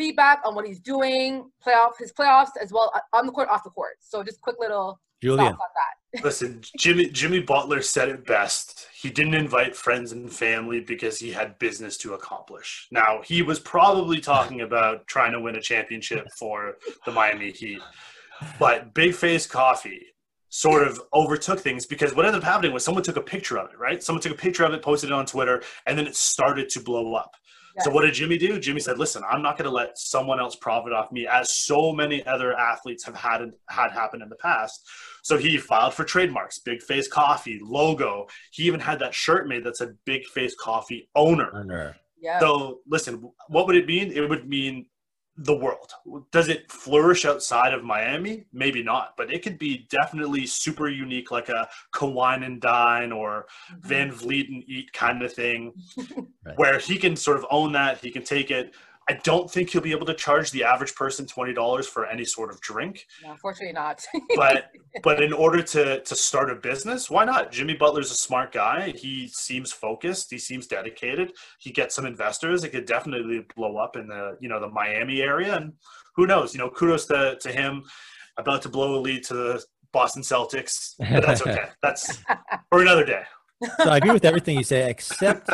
feedback on what he's doing, playoff his playoffs as well uh, on the court, off the court. So just quick little Julian. thoughts on that. Listen, Jimmy Jimmy Butler said it best. He didn't invite friends and family because he had business to accomplish. Now, he was probably talking about trying to win a championship for the Miami Heat. But Big Face Coffee sort of overtook things because what ended up happening was someone took a picture of it, right? Someone took a picture of it, posted it on Twitter, and then it started to blow up. So what did Jimmy do? Jimmy said, "Listen, I'm not going to let someone else profit off me, as so many other athletes have had had happen in the past." So he filed for trademarks, Big Face Coffee logo. He even had that shirt made that said Big Face Coffee owner. Turner. Yeah. So listen, what would it mean? It would mean the world. Does it flourish outside of Miami? Maybe not, but it could be definitely super unique, like a Kawine and Dine or Mhm. VanVleet and Eat kind of thing, Right. where he can sort of own that. He can take it. I don't think he'll be able to charge the average person twenty dollars for any sort of drink, No, unfortunately not. but but in order to to start a business, why not? Jimmy Butler's a smart guy. He seems focused. He seems dedicated. He gets some investors. It could definitely blow up in the you know the Miami area, and who knows? You know, kudos to to him. About to blow a lead to the Boston Celtics, but that's okay. that's for another day. So I agree with everything you say, except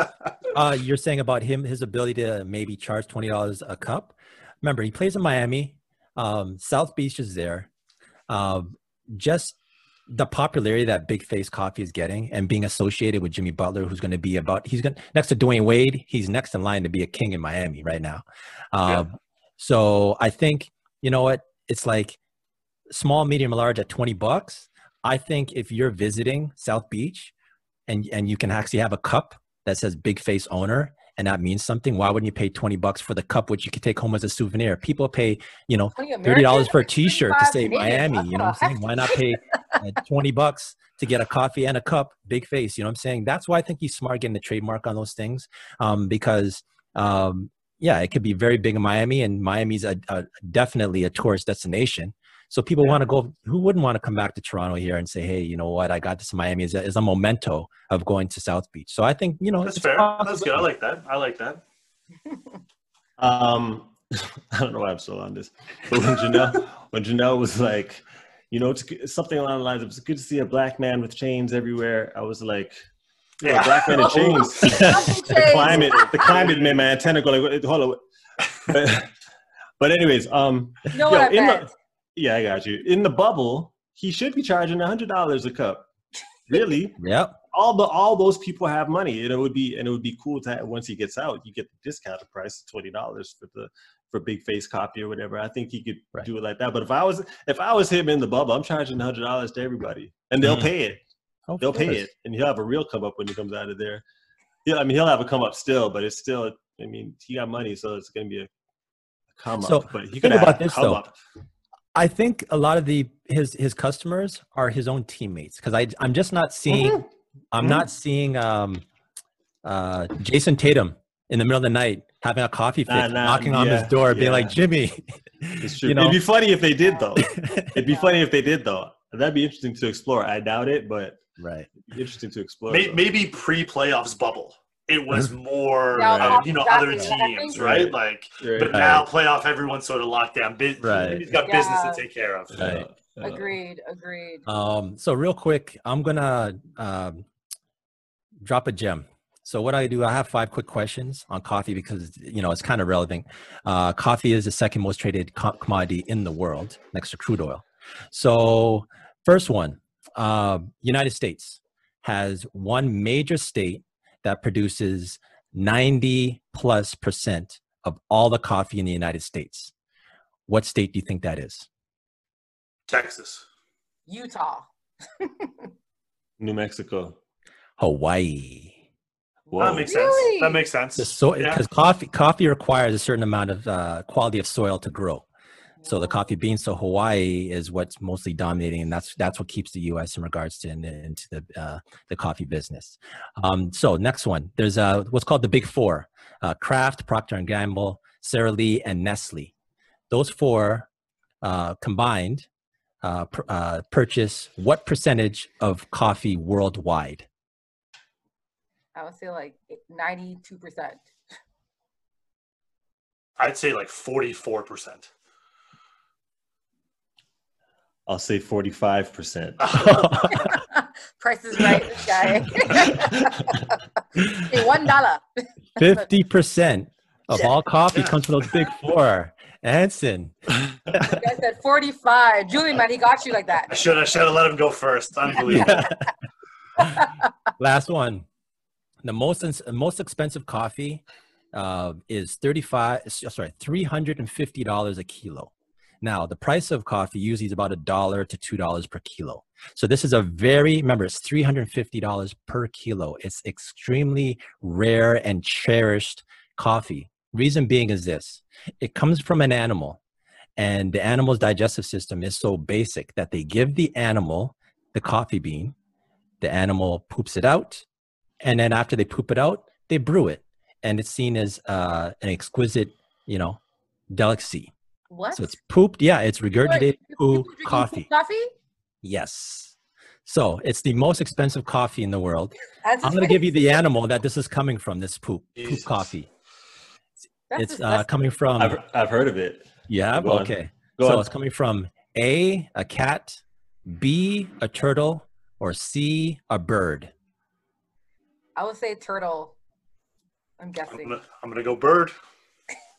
uh, you're saying about him, his ability to maybe charge twenty dollars a cup. Remember, he plays in Miami. Um, South Beach is there. Um, just the popularity that Big Face Coffee is getting, and being associated with Jimmy Butler, who's going to be about he's going next to Dwyane Wade. He's next in line to be a king in Miami right now. Um, So I think you know what it's like. Small, medium, large at twenty bucks. I think if you're visiting South Beach and and you can actually have a cup that says big face owner and that means something. Why wouldn't you pay 20 bucks for the cup which you could take home as a souvenir? People pay you know $30 for a t-shirt to say miami you know what i'm saying? Why not pay uh, 20 bucks to get a coffee and a cup big face you know what i'm saying? That's why i think he's smart getting the trademark on those things um, because um, yeah it could be very big in miami and miami's a, a definitely a tourist destination so people Yeah. want to go. Who wouldn't want to come back to Toronto here and say, "Hey, you know what? I got this in Miami as a, as a memento of going to South Beach." So I think you know That's it's fair. possible. That's good. I like that. I like that. Um, I don't know why I'm still on this, but when Janelle, when Janelle was like, you know, it's something along the lines of, "It's good to see a black man with chains everywhere." I was like, yeah, Yeah. black man in chains. The climate, the climate made my antenna go like, hold on. But, but anyways, um, You know yo, what I in meant? the, yeah, I got you. In the bubble, he should be charging a hundred dollars a cup. Really, Yep. all the all those people have money, and it would be and it would be cool to have, once he gets out, you get the discounted price of twenty dollars for the for big face copy or whatever. I think he could Right. do it like that. But if I was if I was him in the bubble, I'm charging hundred dollars to everybody, and they'll Mhm. pay it. Of They'll pay it, and he'll have a real come up when he comes out of there. Yeah, I mean he'll have a come up still, but it's still. I mean he got money, so it's gonna be a come So, up. But he think could have about a this, come though. up. I think a lot of the his his customers are his own teammates because I I'm just not seeing Mhm. I'm Mhm. not seeing um uh Jayson Tatum in the middle of the night having a coffee fit, Nah, nah, knocking on his yeah, door, being like. Jimmy. It's true. you know, It'd be funny if they did though. It'd be funny if they did though. That'd be interesting to explore. I doubt it, but right. interesting to explore. May- though. Maybe pre-playoffs bubble. It was more, Yeah, uh, you know, other teams, Right. right? Like, Right. but now playoff, everyone's sort of locked down. Bus- Right. He's got business to take care of. Right. Uh, Agreed. Agreed. Um, so real quick, I'm gonna um, drop a gem. So what I do, I have five quick questions on coffee because you know it's kind of relevant. Uh, coffee is the second most traded co- commodity in the world, next to crude oil. So first one, uh, United States has one major state that produces 90 plus percent of all the coffee in the United States. What state do you think that is? Texas. Utah. New Mexico. Hawaii. Whoa. That makes Really? sense. That makes sense. The soil, Yeah. because coffee coffee requires a certain amount of uh, quality of soil to grow. So the coffee beans, so Hawaii is what's mostly dominating, and that's that's what keeps the U.S. in regards to in, into the uh, the coffee business. Um, so next one, there's uh, what's called the Big Four: uh, Kraft, Procter and Gamble, Sara Lee, and Nestle. Those four uh, combined uh, pr- uh, purchase what percentage of coffee worldwide? I would say like ninety-two percent. I'd say like forty-four percent. I'll say 45%. Price is right, this guy. hey, one dollar. Fifty percent of all coffee comes from those big four. Anson. You guys said forty-five. Julie, man, he got you like I that. should I should have let him go first. Unbelievable. Last one. The most most expensive coffee uh, is thirty five. Sorry, three hundred and fifty dollars a kilo. Now, the price of coffee usually is about a dollar to two dollars per kilo. So this is a very remember it's three hundred and fifty dollars per kilo. It's extremely rare and cherished coffee. Reason being is this: it comes from an animal, and the animal's digestive system is so basic that they give the animal the coffee bean the animal poops it out and then after they poop it out they brew it and it's seen as uh, an exquisite you know delicacy What? so it's pooped yeah it's regurgitated people poo drinking coffee Coffee? yes so it's the most expensive coffee in the world That's i'm going to give you the animal that this is coming from this poop poop coffee That's it's uh, coming from I've, I've heard of it. yeah Go on. okay Go so on. it's coming from a a cat b a turtle or c a bird I would say turtle. I'm I'm guessing. gonna, I'm gonna go bird.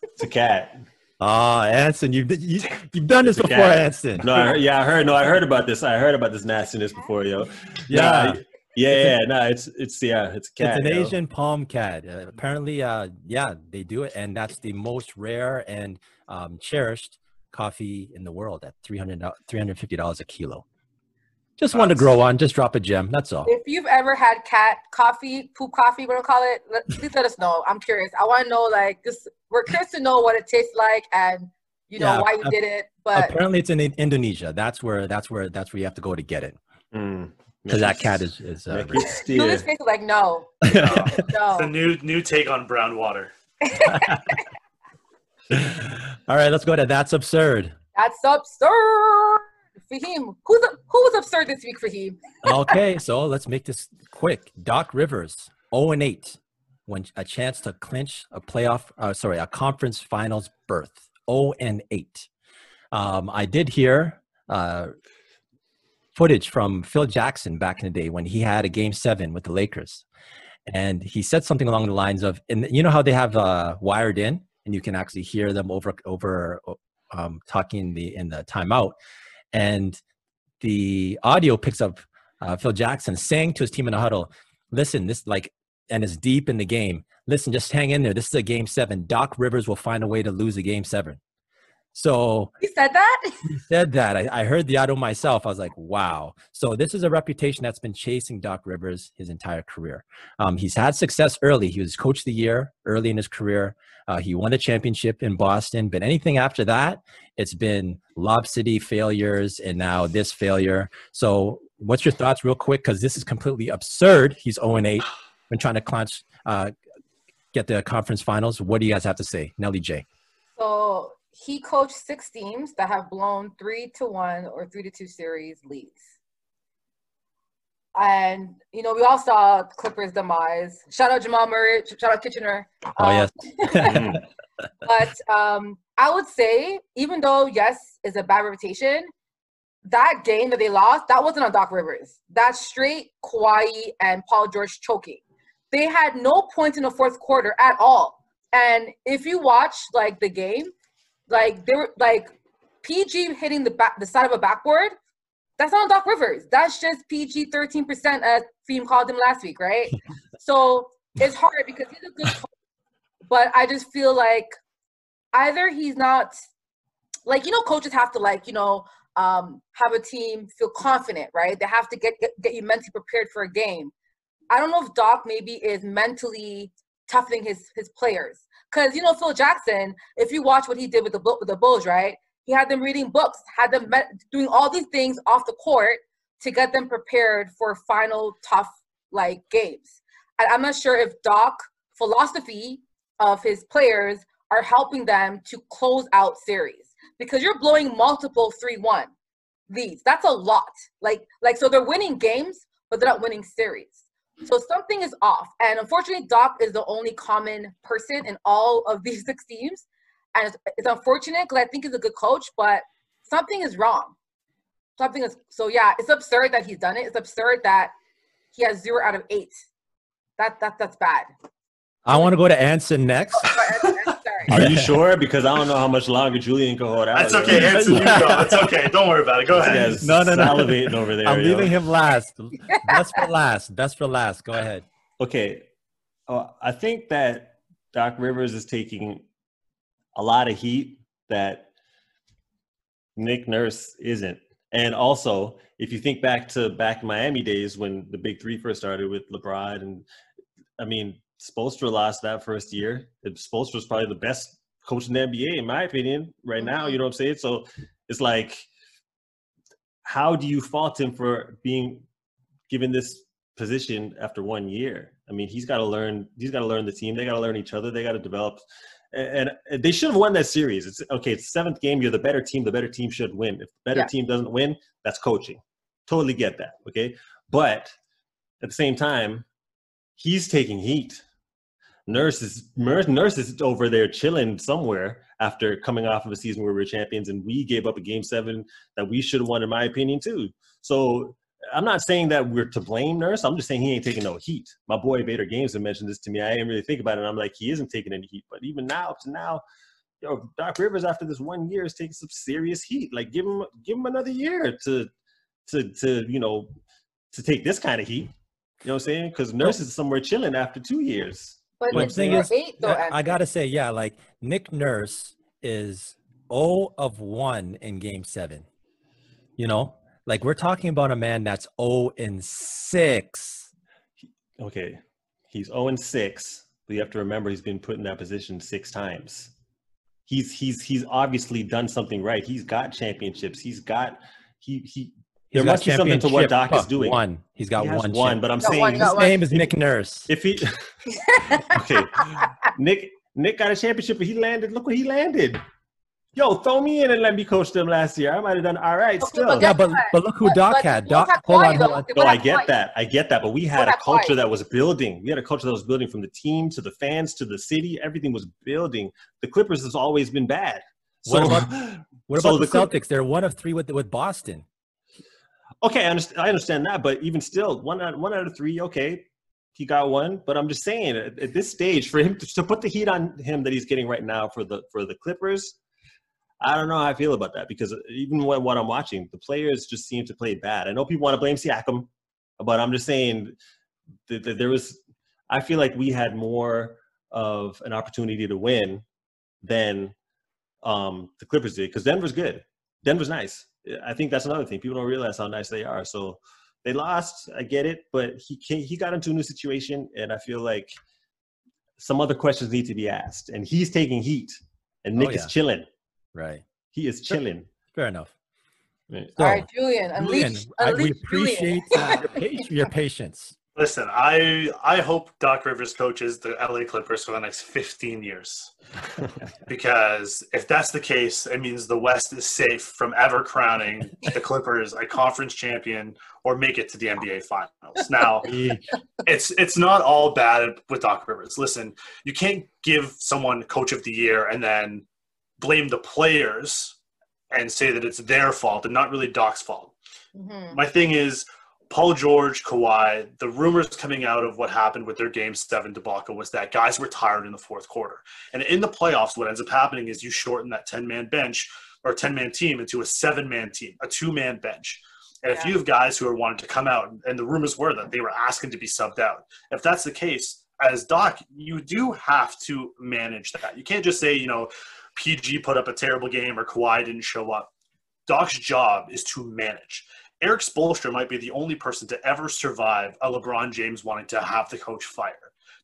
It's a cat. Ah, Anson, you've you, you've done this before, cat. Anson. No, I heard, yeah, I heard. No, I heard about this. I heard about this nastiness before, yo. Yeah. Nah, yeah, yeah. No, it's it's yeah, it's a cat. it's an yo. Asian palm cat. Uh, apparently, uh, yeah, they do it, and that's the most rare and um, cherished coffee in the world at 300 $350 a kilo. Just wanted to grow on, just drop a gem. That's all. If you've ever had cat coffee, poop coffee, what do you call it? Let, please let us know. I'm curious. I want to know, like, just we're curious to know what it tastes like and you know Yeah, why you ap- did it. But Apparently, it's in In- Indonesia. That's where that's where that's where you have to go to get it Mm. because that cat is is. Uh, Make rare. it face is like, no, It's the new new take on brown water. all right, let's go to that's absurd. That's absurd. Fahim, who's who was absurd this week, Fahim? okay, so let's make this quick. Doc Rivers, 0 and 8, when a chance to clinch a playoff, uh, sorry, a conference finals berth. 0 and 8. Um, I did hear uh, footage from Phil Jackson back in the day when he had a game seven with the Lakers. And he said something along the lines of, and you know how they have uh, wired in, and you can actually hear them over over um, talking in the in the timeout, and the audio picks up uh, Phil Jackson saying to his team in the huddle, "Listen, this like, and it's deep in the game. Listen, just hang in there. This is a game seven. Doc Rivers will find a way to lose a game seven. So He said that? he said that. I, I heard the audio myself. I was like, wow. So this is a reputation that's been chasing Doc Rivers his entire career. Um, he's had success early. He was coach of the year early in his career. Uh, he won the championship in Boston. But anything after that, it's been Lob City failures and now this failure. So what's your thoughts, real quick? Because this is completely absurd. He's 0 and 8. Been trying to clinch, uh, get the conference finals. What do you guys have to say, Nelly J? So he coached six teams that have blown three to one or three to two series leads. And you know, we all saw Clippers' demise. Shout out Jamal Murray. Shout out Kitchener. Oh Um, yes. but um, I would say, even though yes, is a bad reputation, that game that they lost, that wasn't on Doc Rivers. That's straight Kawhi and Paul George choking. They had no points in the fourth quarter at all. And if you watch like the game, like they were like PG hitting the back the side of a backboard. That's not Doc Rivers. That's just PG 13% as Theme called him last week, right? so it's hard because he's a good coach, but I just feel like either he's not like you know coaches have to like you know um, have a team feel confident right they have to get, get get you mentally prepared for a game i don't know if doc maybe is mentally toughening his his players because you know phil jackson if you watch what he did with the with the bulls right he had them reading books had them met, doing all these things off the court to get them prepared for final tough like games and i'm not sure if doc philosophy of his players are helping them to close out series because you're blowing multiple 3-1 leads. That's a lot. Like like so they're winning games, but they're not winning series. So something is off. And unfortunately, Doc is the only common person in all of these six teams. And it's, it's unfortunate because I think he's a good coach, but something is wrong. Something is so yeah, it's absurd that he's done it. It's absurd that he has zero out of eight. That that that's bad. I want to go to Anson next. Oh, Are you sure? Because I don't know how much longer Julian can hold out. That's okay. Anson, you go. It's okay. Don't worry about it. Go ahead. Yes, no, no, no. Salivating over there. I'm yo. leaving him last. Best for last. Best for last. Go ahead. Okay. Uh, I think that Doc Rivers is taking a lot of heat that Nick Nurse isn't. And also, if you think back to back Miami days when the Big Three first started with LeBron, and I mean, Spoelstra lost that first year. Spoelstra was probably the best coach in the NBA, in my opinion, right now. You know what I'm saying? So it's like, how do you fault him for being given this position after one year? I mean, he's got to learn. He's got to learn the team. They got to learn each other. They got to develop. And, and they should have won that series. It's okay. It's seventh game. You're the better team. The better team should win. If the better Yeah. team doesn't win, that's coaching. Totally get that. Okay, but at the same time, he's taking heat. Nurse is Nurse Nurse is over there chilling somewhere after coming off of a season where we were champions and we gave up a game seven that we should have won, in my opinion, too. So I'm not saying that we're to blame Nurse. I'm just saying he ain't taking no heat. My boy Vader Games had mentioned this to me. I didn't really think about it. I'm like, he isn't taking any heat. But even now, up to now, yo, Doc Rivers after this one year is taking some serious heat. Like give him give him another year to to to you know to take this kind of heat. You know what I'm saying? Because Nurse is somewhere chilling after two years. But But the thing is, eight. I, I gotta say, yeah, like Nick Nurse is 0 of 1 in game seven. You know, like we're talking about a man that's 0 in 6. Okay, he's 0 and 6, but you have to remember he's been put in that position six times. He's he's he's obviously done something right. He's got championships. He's got he he. He's There must be something to what Doc is doing. One. He's got he one. one, champ- but I'm Got saying one, his one. name is Nick Nurse. if he okay nick nick got a championship but he landed look where he landed yo throw me in and let me coach them last year i might have done all right Okay, still but Yeah, but but look who But- Doc but had. Doc, have hold on, hold on. No i get that i get that but we had a culture that was building we had a culture that was building from the team to the fans to the city everything was building the clippers has always been bad so What What So about the, the Clip- Celtics? They're one of three with with Boston. Okay I understand, I understand that but even still one out, one out of three okay he got one but i'm just saying at, at this stage for him to, to put the heat on him that he's getting right now for the for the clippers i don't know how i feel about that because even when what i'm watching the players just seem to play bad. I know people want to blame siakam but i'm just saying that, that there was i feel like we had more of an opportunity to win than um the clippers did because denver's good. Denver's nice i think that's another thing people don't realize how nice they are so they lost. I get it, but he came, he got into a new situation, and I feel like some other questions need to be asked. And he's taking heat, and Oh, Nick yeah. is chilling. Right. He is chilling. Fair enough. So, All right, Julian, Julian, unleash, I, we unleash Julian. appreciate uh, your, pa- your patience. Listen, I I hope Doc Rivers coaches the LA Clippers for the next 15 years. because if that's the case, it means the West is safe from ever crowning the Clippers a conference champion or make it to the NBA finals. Now, it's it's not all bad with Doc Rivers. Listen, you can't give someone coach of the year and then blame the players and say that it's their fault and not really Doc's fault. Mhm. My thing is Paul George, Kawhi, the rumors coming out of what happened with their game seven debacle was that guys were tired in the fourth quarter. And in the playoffs, what ends up happening is you shorten that 10 man bench or 10 man team into a seven man team, a two man bench. And if you have guys who are wanting to come out, and the rumors were that they were asking to be subbed out, if that's the case, as Doc, you do have to manage that. You can't just say, you know, PG put up a terrible game or Kawhi didn't show up. Doc's job is to manage. Erik Spoelstra might be the only person to ever survive a LeBron James wanting to have the coach fired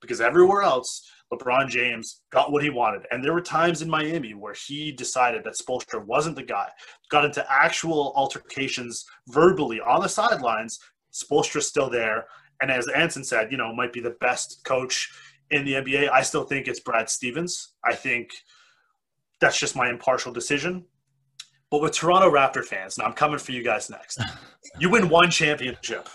because everywhere else, LeBron James got what he wanted. And there were times in Miami where he decided that Spolstra wasn't the guy, got into actual altercations verbally on the sidelines. Spoelstra's still there. And as Anson said, you know, might be the best coach in the NBA. I still think it's Brad Stevens. I think that's just my impartial decision. But with Toronto Raptor fans, now I'm coming for you guys next. You win one championship.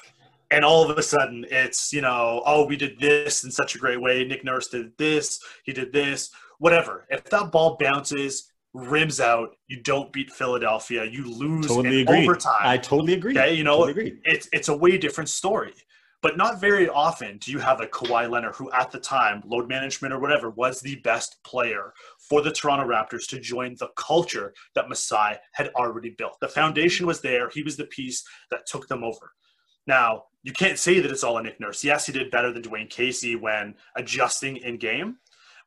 and all of a sudden it's you know oh we did this in such a great way nick nurse did this he did this whatever if that ball bounces rims out you don't beat philadelphia you lose Totally in agree. overtime I totally agree. okay you know totally agree. it's it's a way different story but not very often do you have a Kawhi Leonard who at the time load management or whatever was the best player for the Toronto Raptors to join the culture that Masai had already built the foundation was there he was the piece that took them over now, you can't say that it's all a Nick Nurse. Yes, he did better than Dwane Casey when adjusting in game,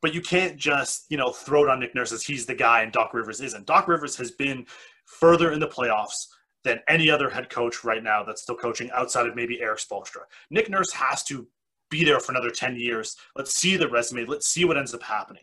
but you can't just, you know, throw it on Nick Nurse as he's the guy and Doc Rivers isn't. Doc Rivers has been further in the playoffs than any other head coach right now that's still coaching outside of maybe Erik Spoelstra. Nick Nurse has to be there for another 10 years. Let's see the resume. Let's see what ends up happening.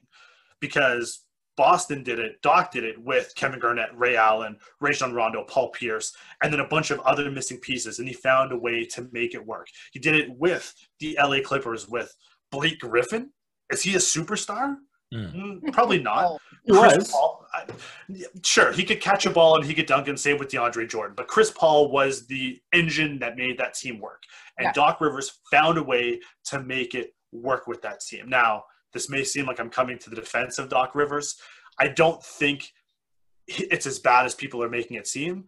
Because Boston did it, Doc did it with Kevin Garnett, Ray Allen, Rajon Rondo, Paul Pierce, and then a bunch of other missing pieces, and he found a way to make it work. He did it with the LA Clippers with Blake Griffin. Is he a superstar? Mm. Mm, probably not. Oh, He Chris was. Paul, I, sure, he could catch a ball and he could dunk and save with DeAndre Jordan. But Chris Paul was the engine that made that team work. And Yeah. Doc Rivers found a way to make it work with that team. Now, this may seem like I'm coming to the defense of Doc Rivers. I don't think it's as bad as people are making it seem.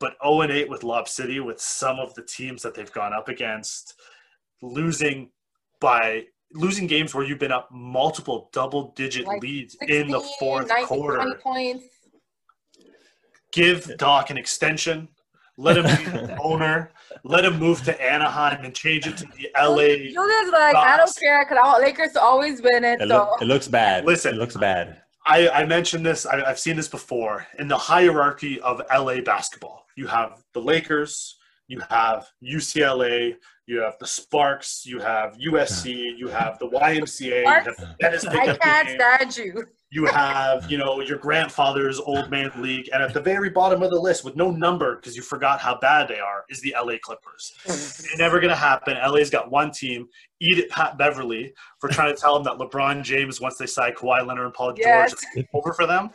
But 0 and 8 with Lob City, with some of the teams that they've gone up against, losing by losing games where you've been up multiple double digit Like leads in the fourth 19, quarter. points. Give Doc an extension. Let him be the owner. Let him move to Anaheim and change it to the LA. Julia's like, I don't care because I want Lakers to always win it. It, So look, it looks bad. Listen. it looks bad. I, I mentioned this. I, I've seen this before. In the hierarchy of LA basketball, you have the Lakers, you have UCLA, you have the Sparks, you have USC, you have the YMCA, you have the Dennis I Pickup can't stand you. you have you know your grandfather's old man league, and at the very bottom of the list with no number because you forgot how bad they are is the LA Clippers. It's never gonna happen. LA's got one team. Eat it, Pat Beverley, for trying to tell them that LeBron James once they sign Kawhi Leonard and Paul Yes. George is over for them.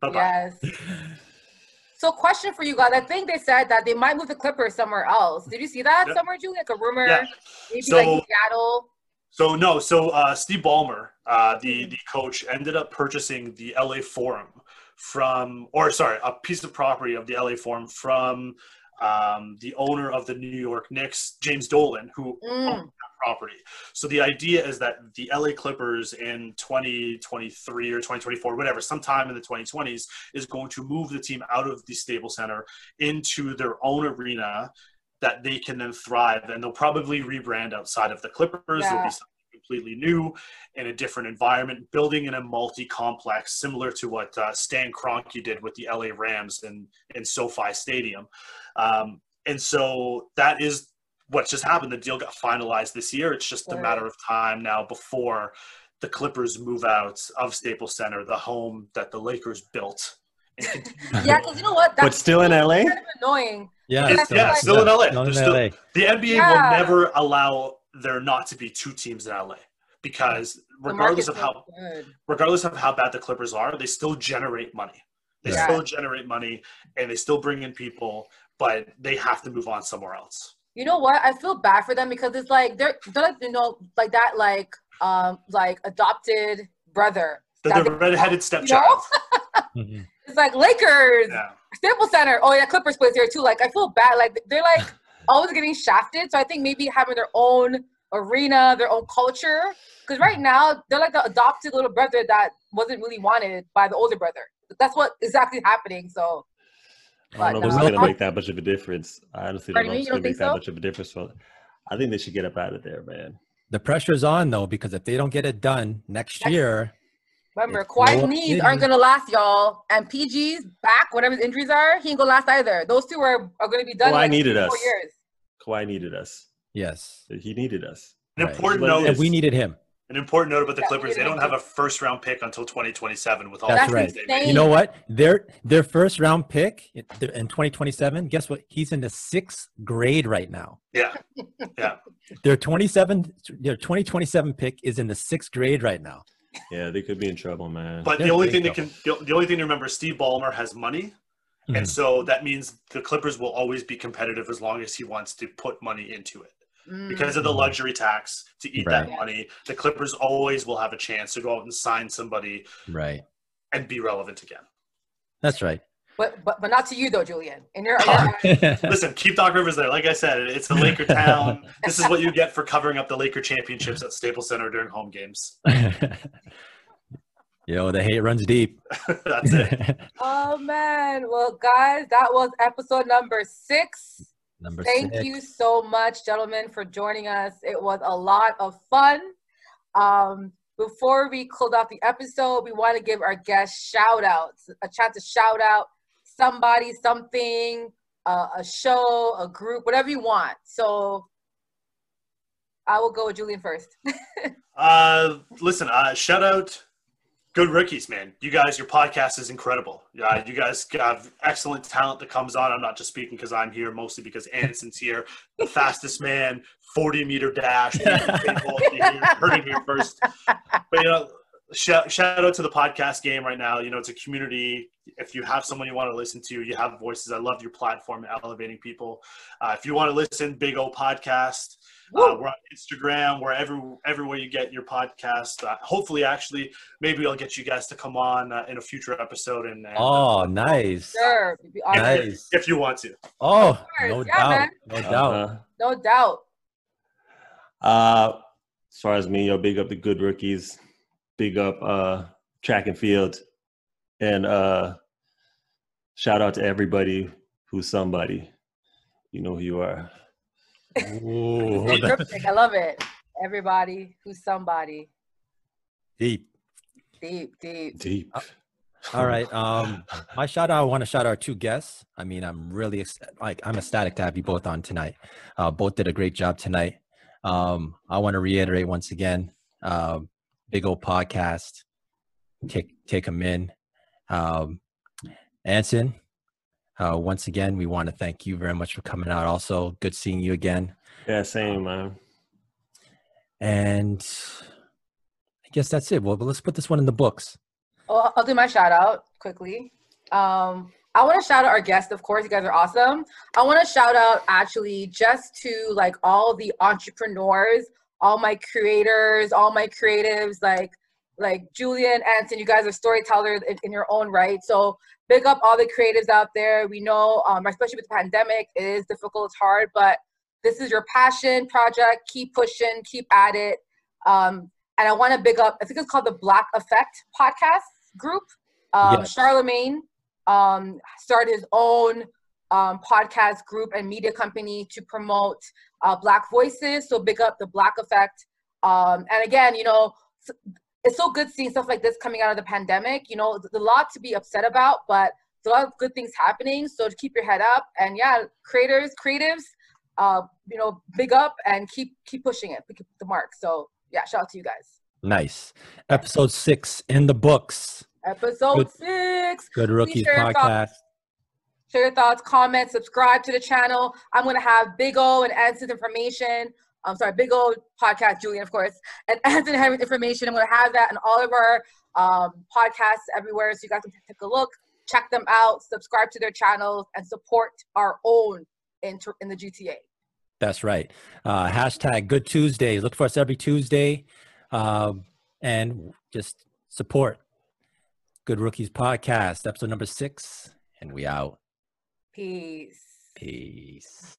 Bye bye. Yes. So, question for you guys. I think they said that they might move the Clippers somewhere else. Did you see that Yeah. somewhere, Julie? Like a rumor? Yeah. Maybe So- like Seattle. So no, so uh, Steve Ballmer, uh, the the coach, ended up purchasing the LA Forum from, or sorry, a piece of property of the LA Forum from um, the owner of the New York Knicks, James Dolan, who Mm. Property. So the idea is that the LA Clippers in 2023 or 2024, whatever, sometime in the 2020s, is going to move the team out of the Staples Center into their own arena that they can then thrive. And they'll probably rebrand outside of the Clippers. It'll Yeah. be something completely new in a different environment, building in a multi-complex, similar to what uh, Stan Kroenke did with the LA Rams in, in SoFi Stadium. Um, and so that is what just happened. The deal got finalized this year. It's just a matter of time now before the Clippers move out of Staples Center, the home that the Lakers built. and continue to Yeah, because you know what? But still in LA? kind of annoying. Yeah, It's- yeah, still- still in LA. Still in still- LA. The NBA Yeah. will never allow there not to be two teams in LA because The regardless of how good. regardless of how bad the Clippers are, they still generate money. They Yeah. still generate money and they still bring in people, but they have to move on somewhere else. You know what? I feel bad for them because it's like they're they're like you know like that like um like adopted brother. The, that the they- redheaded you know? stepchild. Mhm. It's like Lakers, Yeah. Staples Center. Oh yeah, Clippers plays here too. Like I feel bad. Like they're like always getting shafted. So I think maybe having their own arena, their own culture. Because right now they're like the adopted little brother that wasn't really wanted by the older brother. That's what exactly happening. So I don't know if But it's no. gonna make that much of a difference. I honestly don't Pardon know me? if it's gonna make think that much of a difference. So I think they should get up out of there, man. The pressure's on though because if they don't get it done next Next- year, remember, It's Kawhi's knees aren't gonna last, y'all. And PG's back, whatever his injuries are, he ain't gonna last either. Those two are, are gonna be done. in Kawhi like needed four us. years. Kawhi needed us. yes, He needed us. An Right. important note. and we needed him. An important note about the Clippers: they don't have a first round pick until 2027 with all That's the right. they. You know what? Their their first round pick in in 2027. Guess what? He's in the sixth grade right now. Yeah, yeah. Their 27 their 2027 pick is in the sixth grade right now. Yeah, they could be in trouble, man. but Yeah, the only thing you that can the, the only thing to remember: Steve Ballmer has money, Mhm. And so that means the Clippers will always be competitive as long as he wants to put money into it. Mm. Because of the Mhm. luxury tax to eat Right. that money, the Clippers always will have a chance to go out and sign somebody Right. and be relevant again. That's right. but but but not to you though, Julian. In your, in your Listen, keep Doc Rivers there. Like I said, it's the Laker town. this is what you get for covering up the Laker championships at Staples Center during home games. Yo, the hate runs deep. That's it. oh man. Well, guys, that was episode number six. Number Thank six. you so much, gentlemen, for joining us. It was a lot of fun. Um, before we close off the episode, we want to give our guests shout outs, a chance to shout out somebody, something, uh, a show, a group, whatever you want. So I will go with Julian first. Uh, listen, uh, shout out good rookies, man. You guys, your podcast is incredible. Uh, you guys have excellent talent that comes on. I'm not just speaking because I'm here, mostly because Anson's here. The fastest man, 40 meter dash. People, heard it here first. But you know, shout, shout out to the podcast game right now. You know, it's a community. If you have someone you want to listen to, you have voices. I love your platform, elevating people. Uh, if you want to listen, Big O Podcast. Uh, we're on Instagram, wherever everywhere you get your podcast. Uh, hopefully, actually, maybe I'll get you guys to come on uh, in a future episode and, and Oh, nice. Sure. awesome. if, Nice. if you want to. Oh, no Yeah, doubt. man. No doubt. Uh, No doubt. uh, as far as me, yo, big up the good rookies, big up uh, track and field, and uh, shout out to everybody who's somebody. You know who you are. Ooh, Hey, that's. I love it. Everybody who's somebody. deep. Deep, deep. Deep. All right. Um, my shout out. I want to shout out our two guests. I mean, I'm really ex- like I'm ecstatic to have you both on tonight. Uh, both did a great job tonight. Um, I want to reiterate once again, um, big old podcast. Take take them in. Um, Anson, uh, once again, we want to thank you very much for coming out. Also, good seeing you again. Yeah, same man. And I guess that's it. Well, let's put this one in the books. Oh, I'll do my shout out quickly. Um, I want to shout out our guests, of course. You guys are awesome. I want to shout out actually just to like all the entrepreneurs, all my creators, all my creatives, like like Julian, Anson. You guys are storytellers in, in your own right. So big up all the creatives out there. We know, um, especially with the pandemic, it is difficult, it's hard, but this is your passion project. Keep pushing, keep at it. Um, and I want to big up. I think it's called the Black Effect podcast group. Um, Yes. Charlemagne um, started his own um, podcast group and media company to promote uh, Black voices. So big up the Black Effect. Um, and again, you know, it's so good seeing stuff like this coming out of the pandemic. You know, there's a lot to be upset about, but a lot of good things happening. So to keep your head up and yeah, creators, creatives, uh, you know, big up and keep keep pushing it, keep the mark. So yeah, shout out to you guys. Nice. Episode six in the books. Episode Good- six. Good Rookies your podcast. Share your thoughts, comment, subscribe to the channel. I'm gonna have Big O and Anson's information. I'm sorry, Big old podcast, Julian, of course, and Anson Henry's information. I'm gonna have that in all of our um, podcasts everywhere, so you guys can take a look, check them out, subscribe to their channels, and support our own in, in the GTA. That's right. Uh, hashtag Good Tuesday. Look for us every Tuesday, um, and just support Good Rookies podcast, episode number six, and we out. Peace. Peace.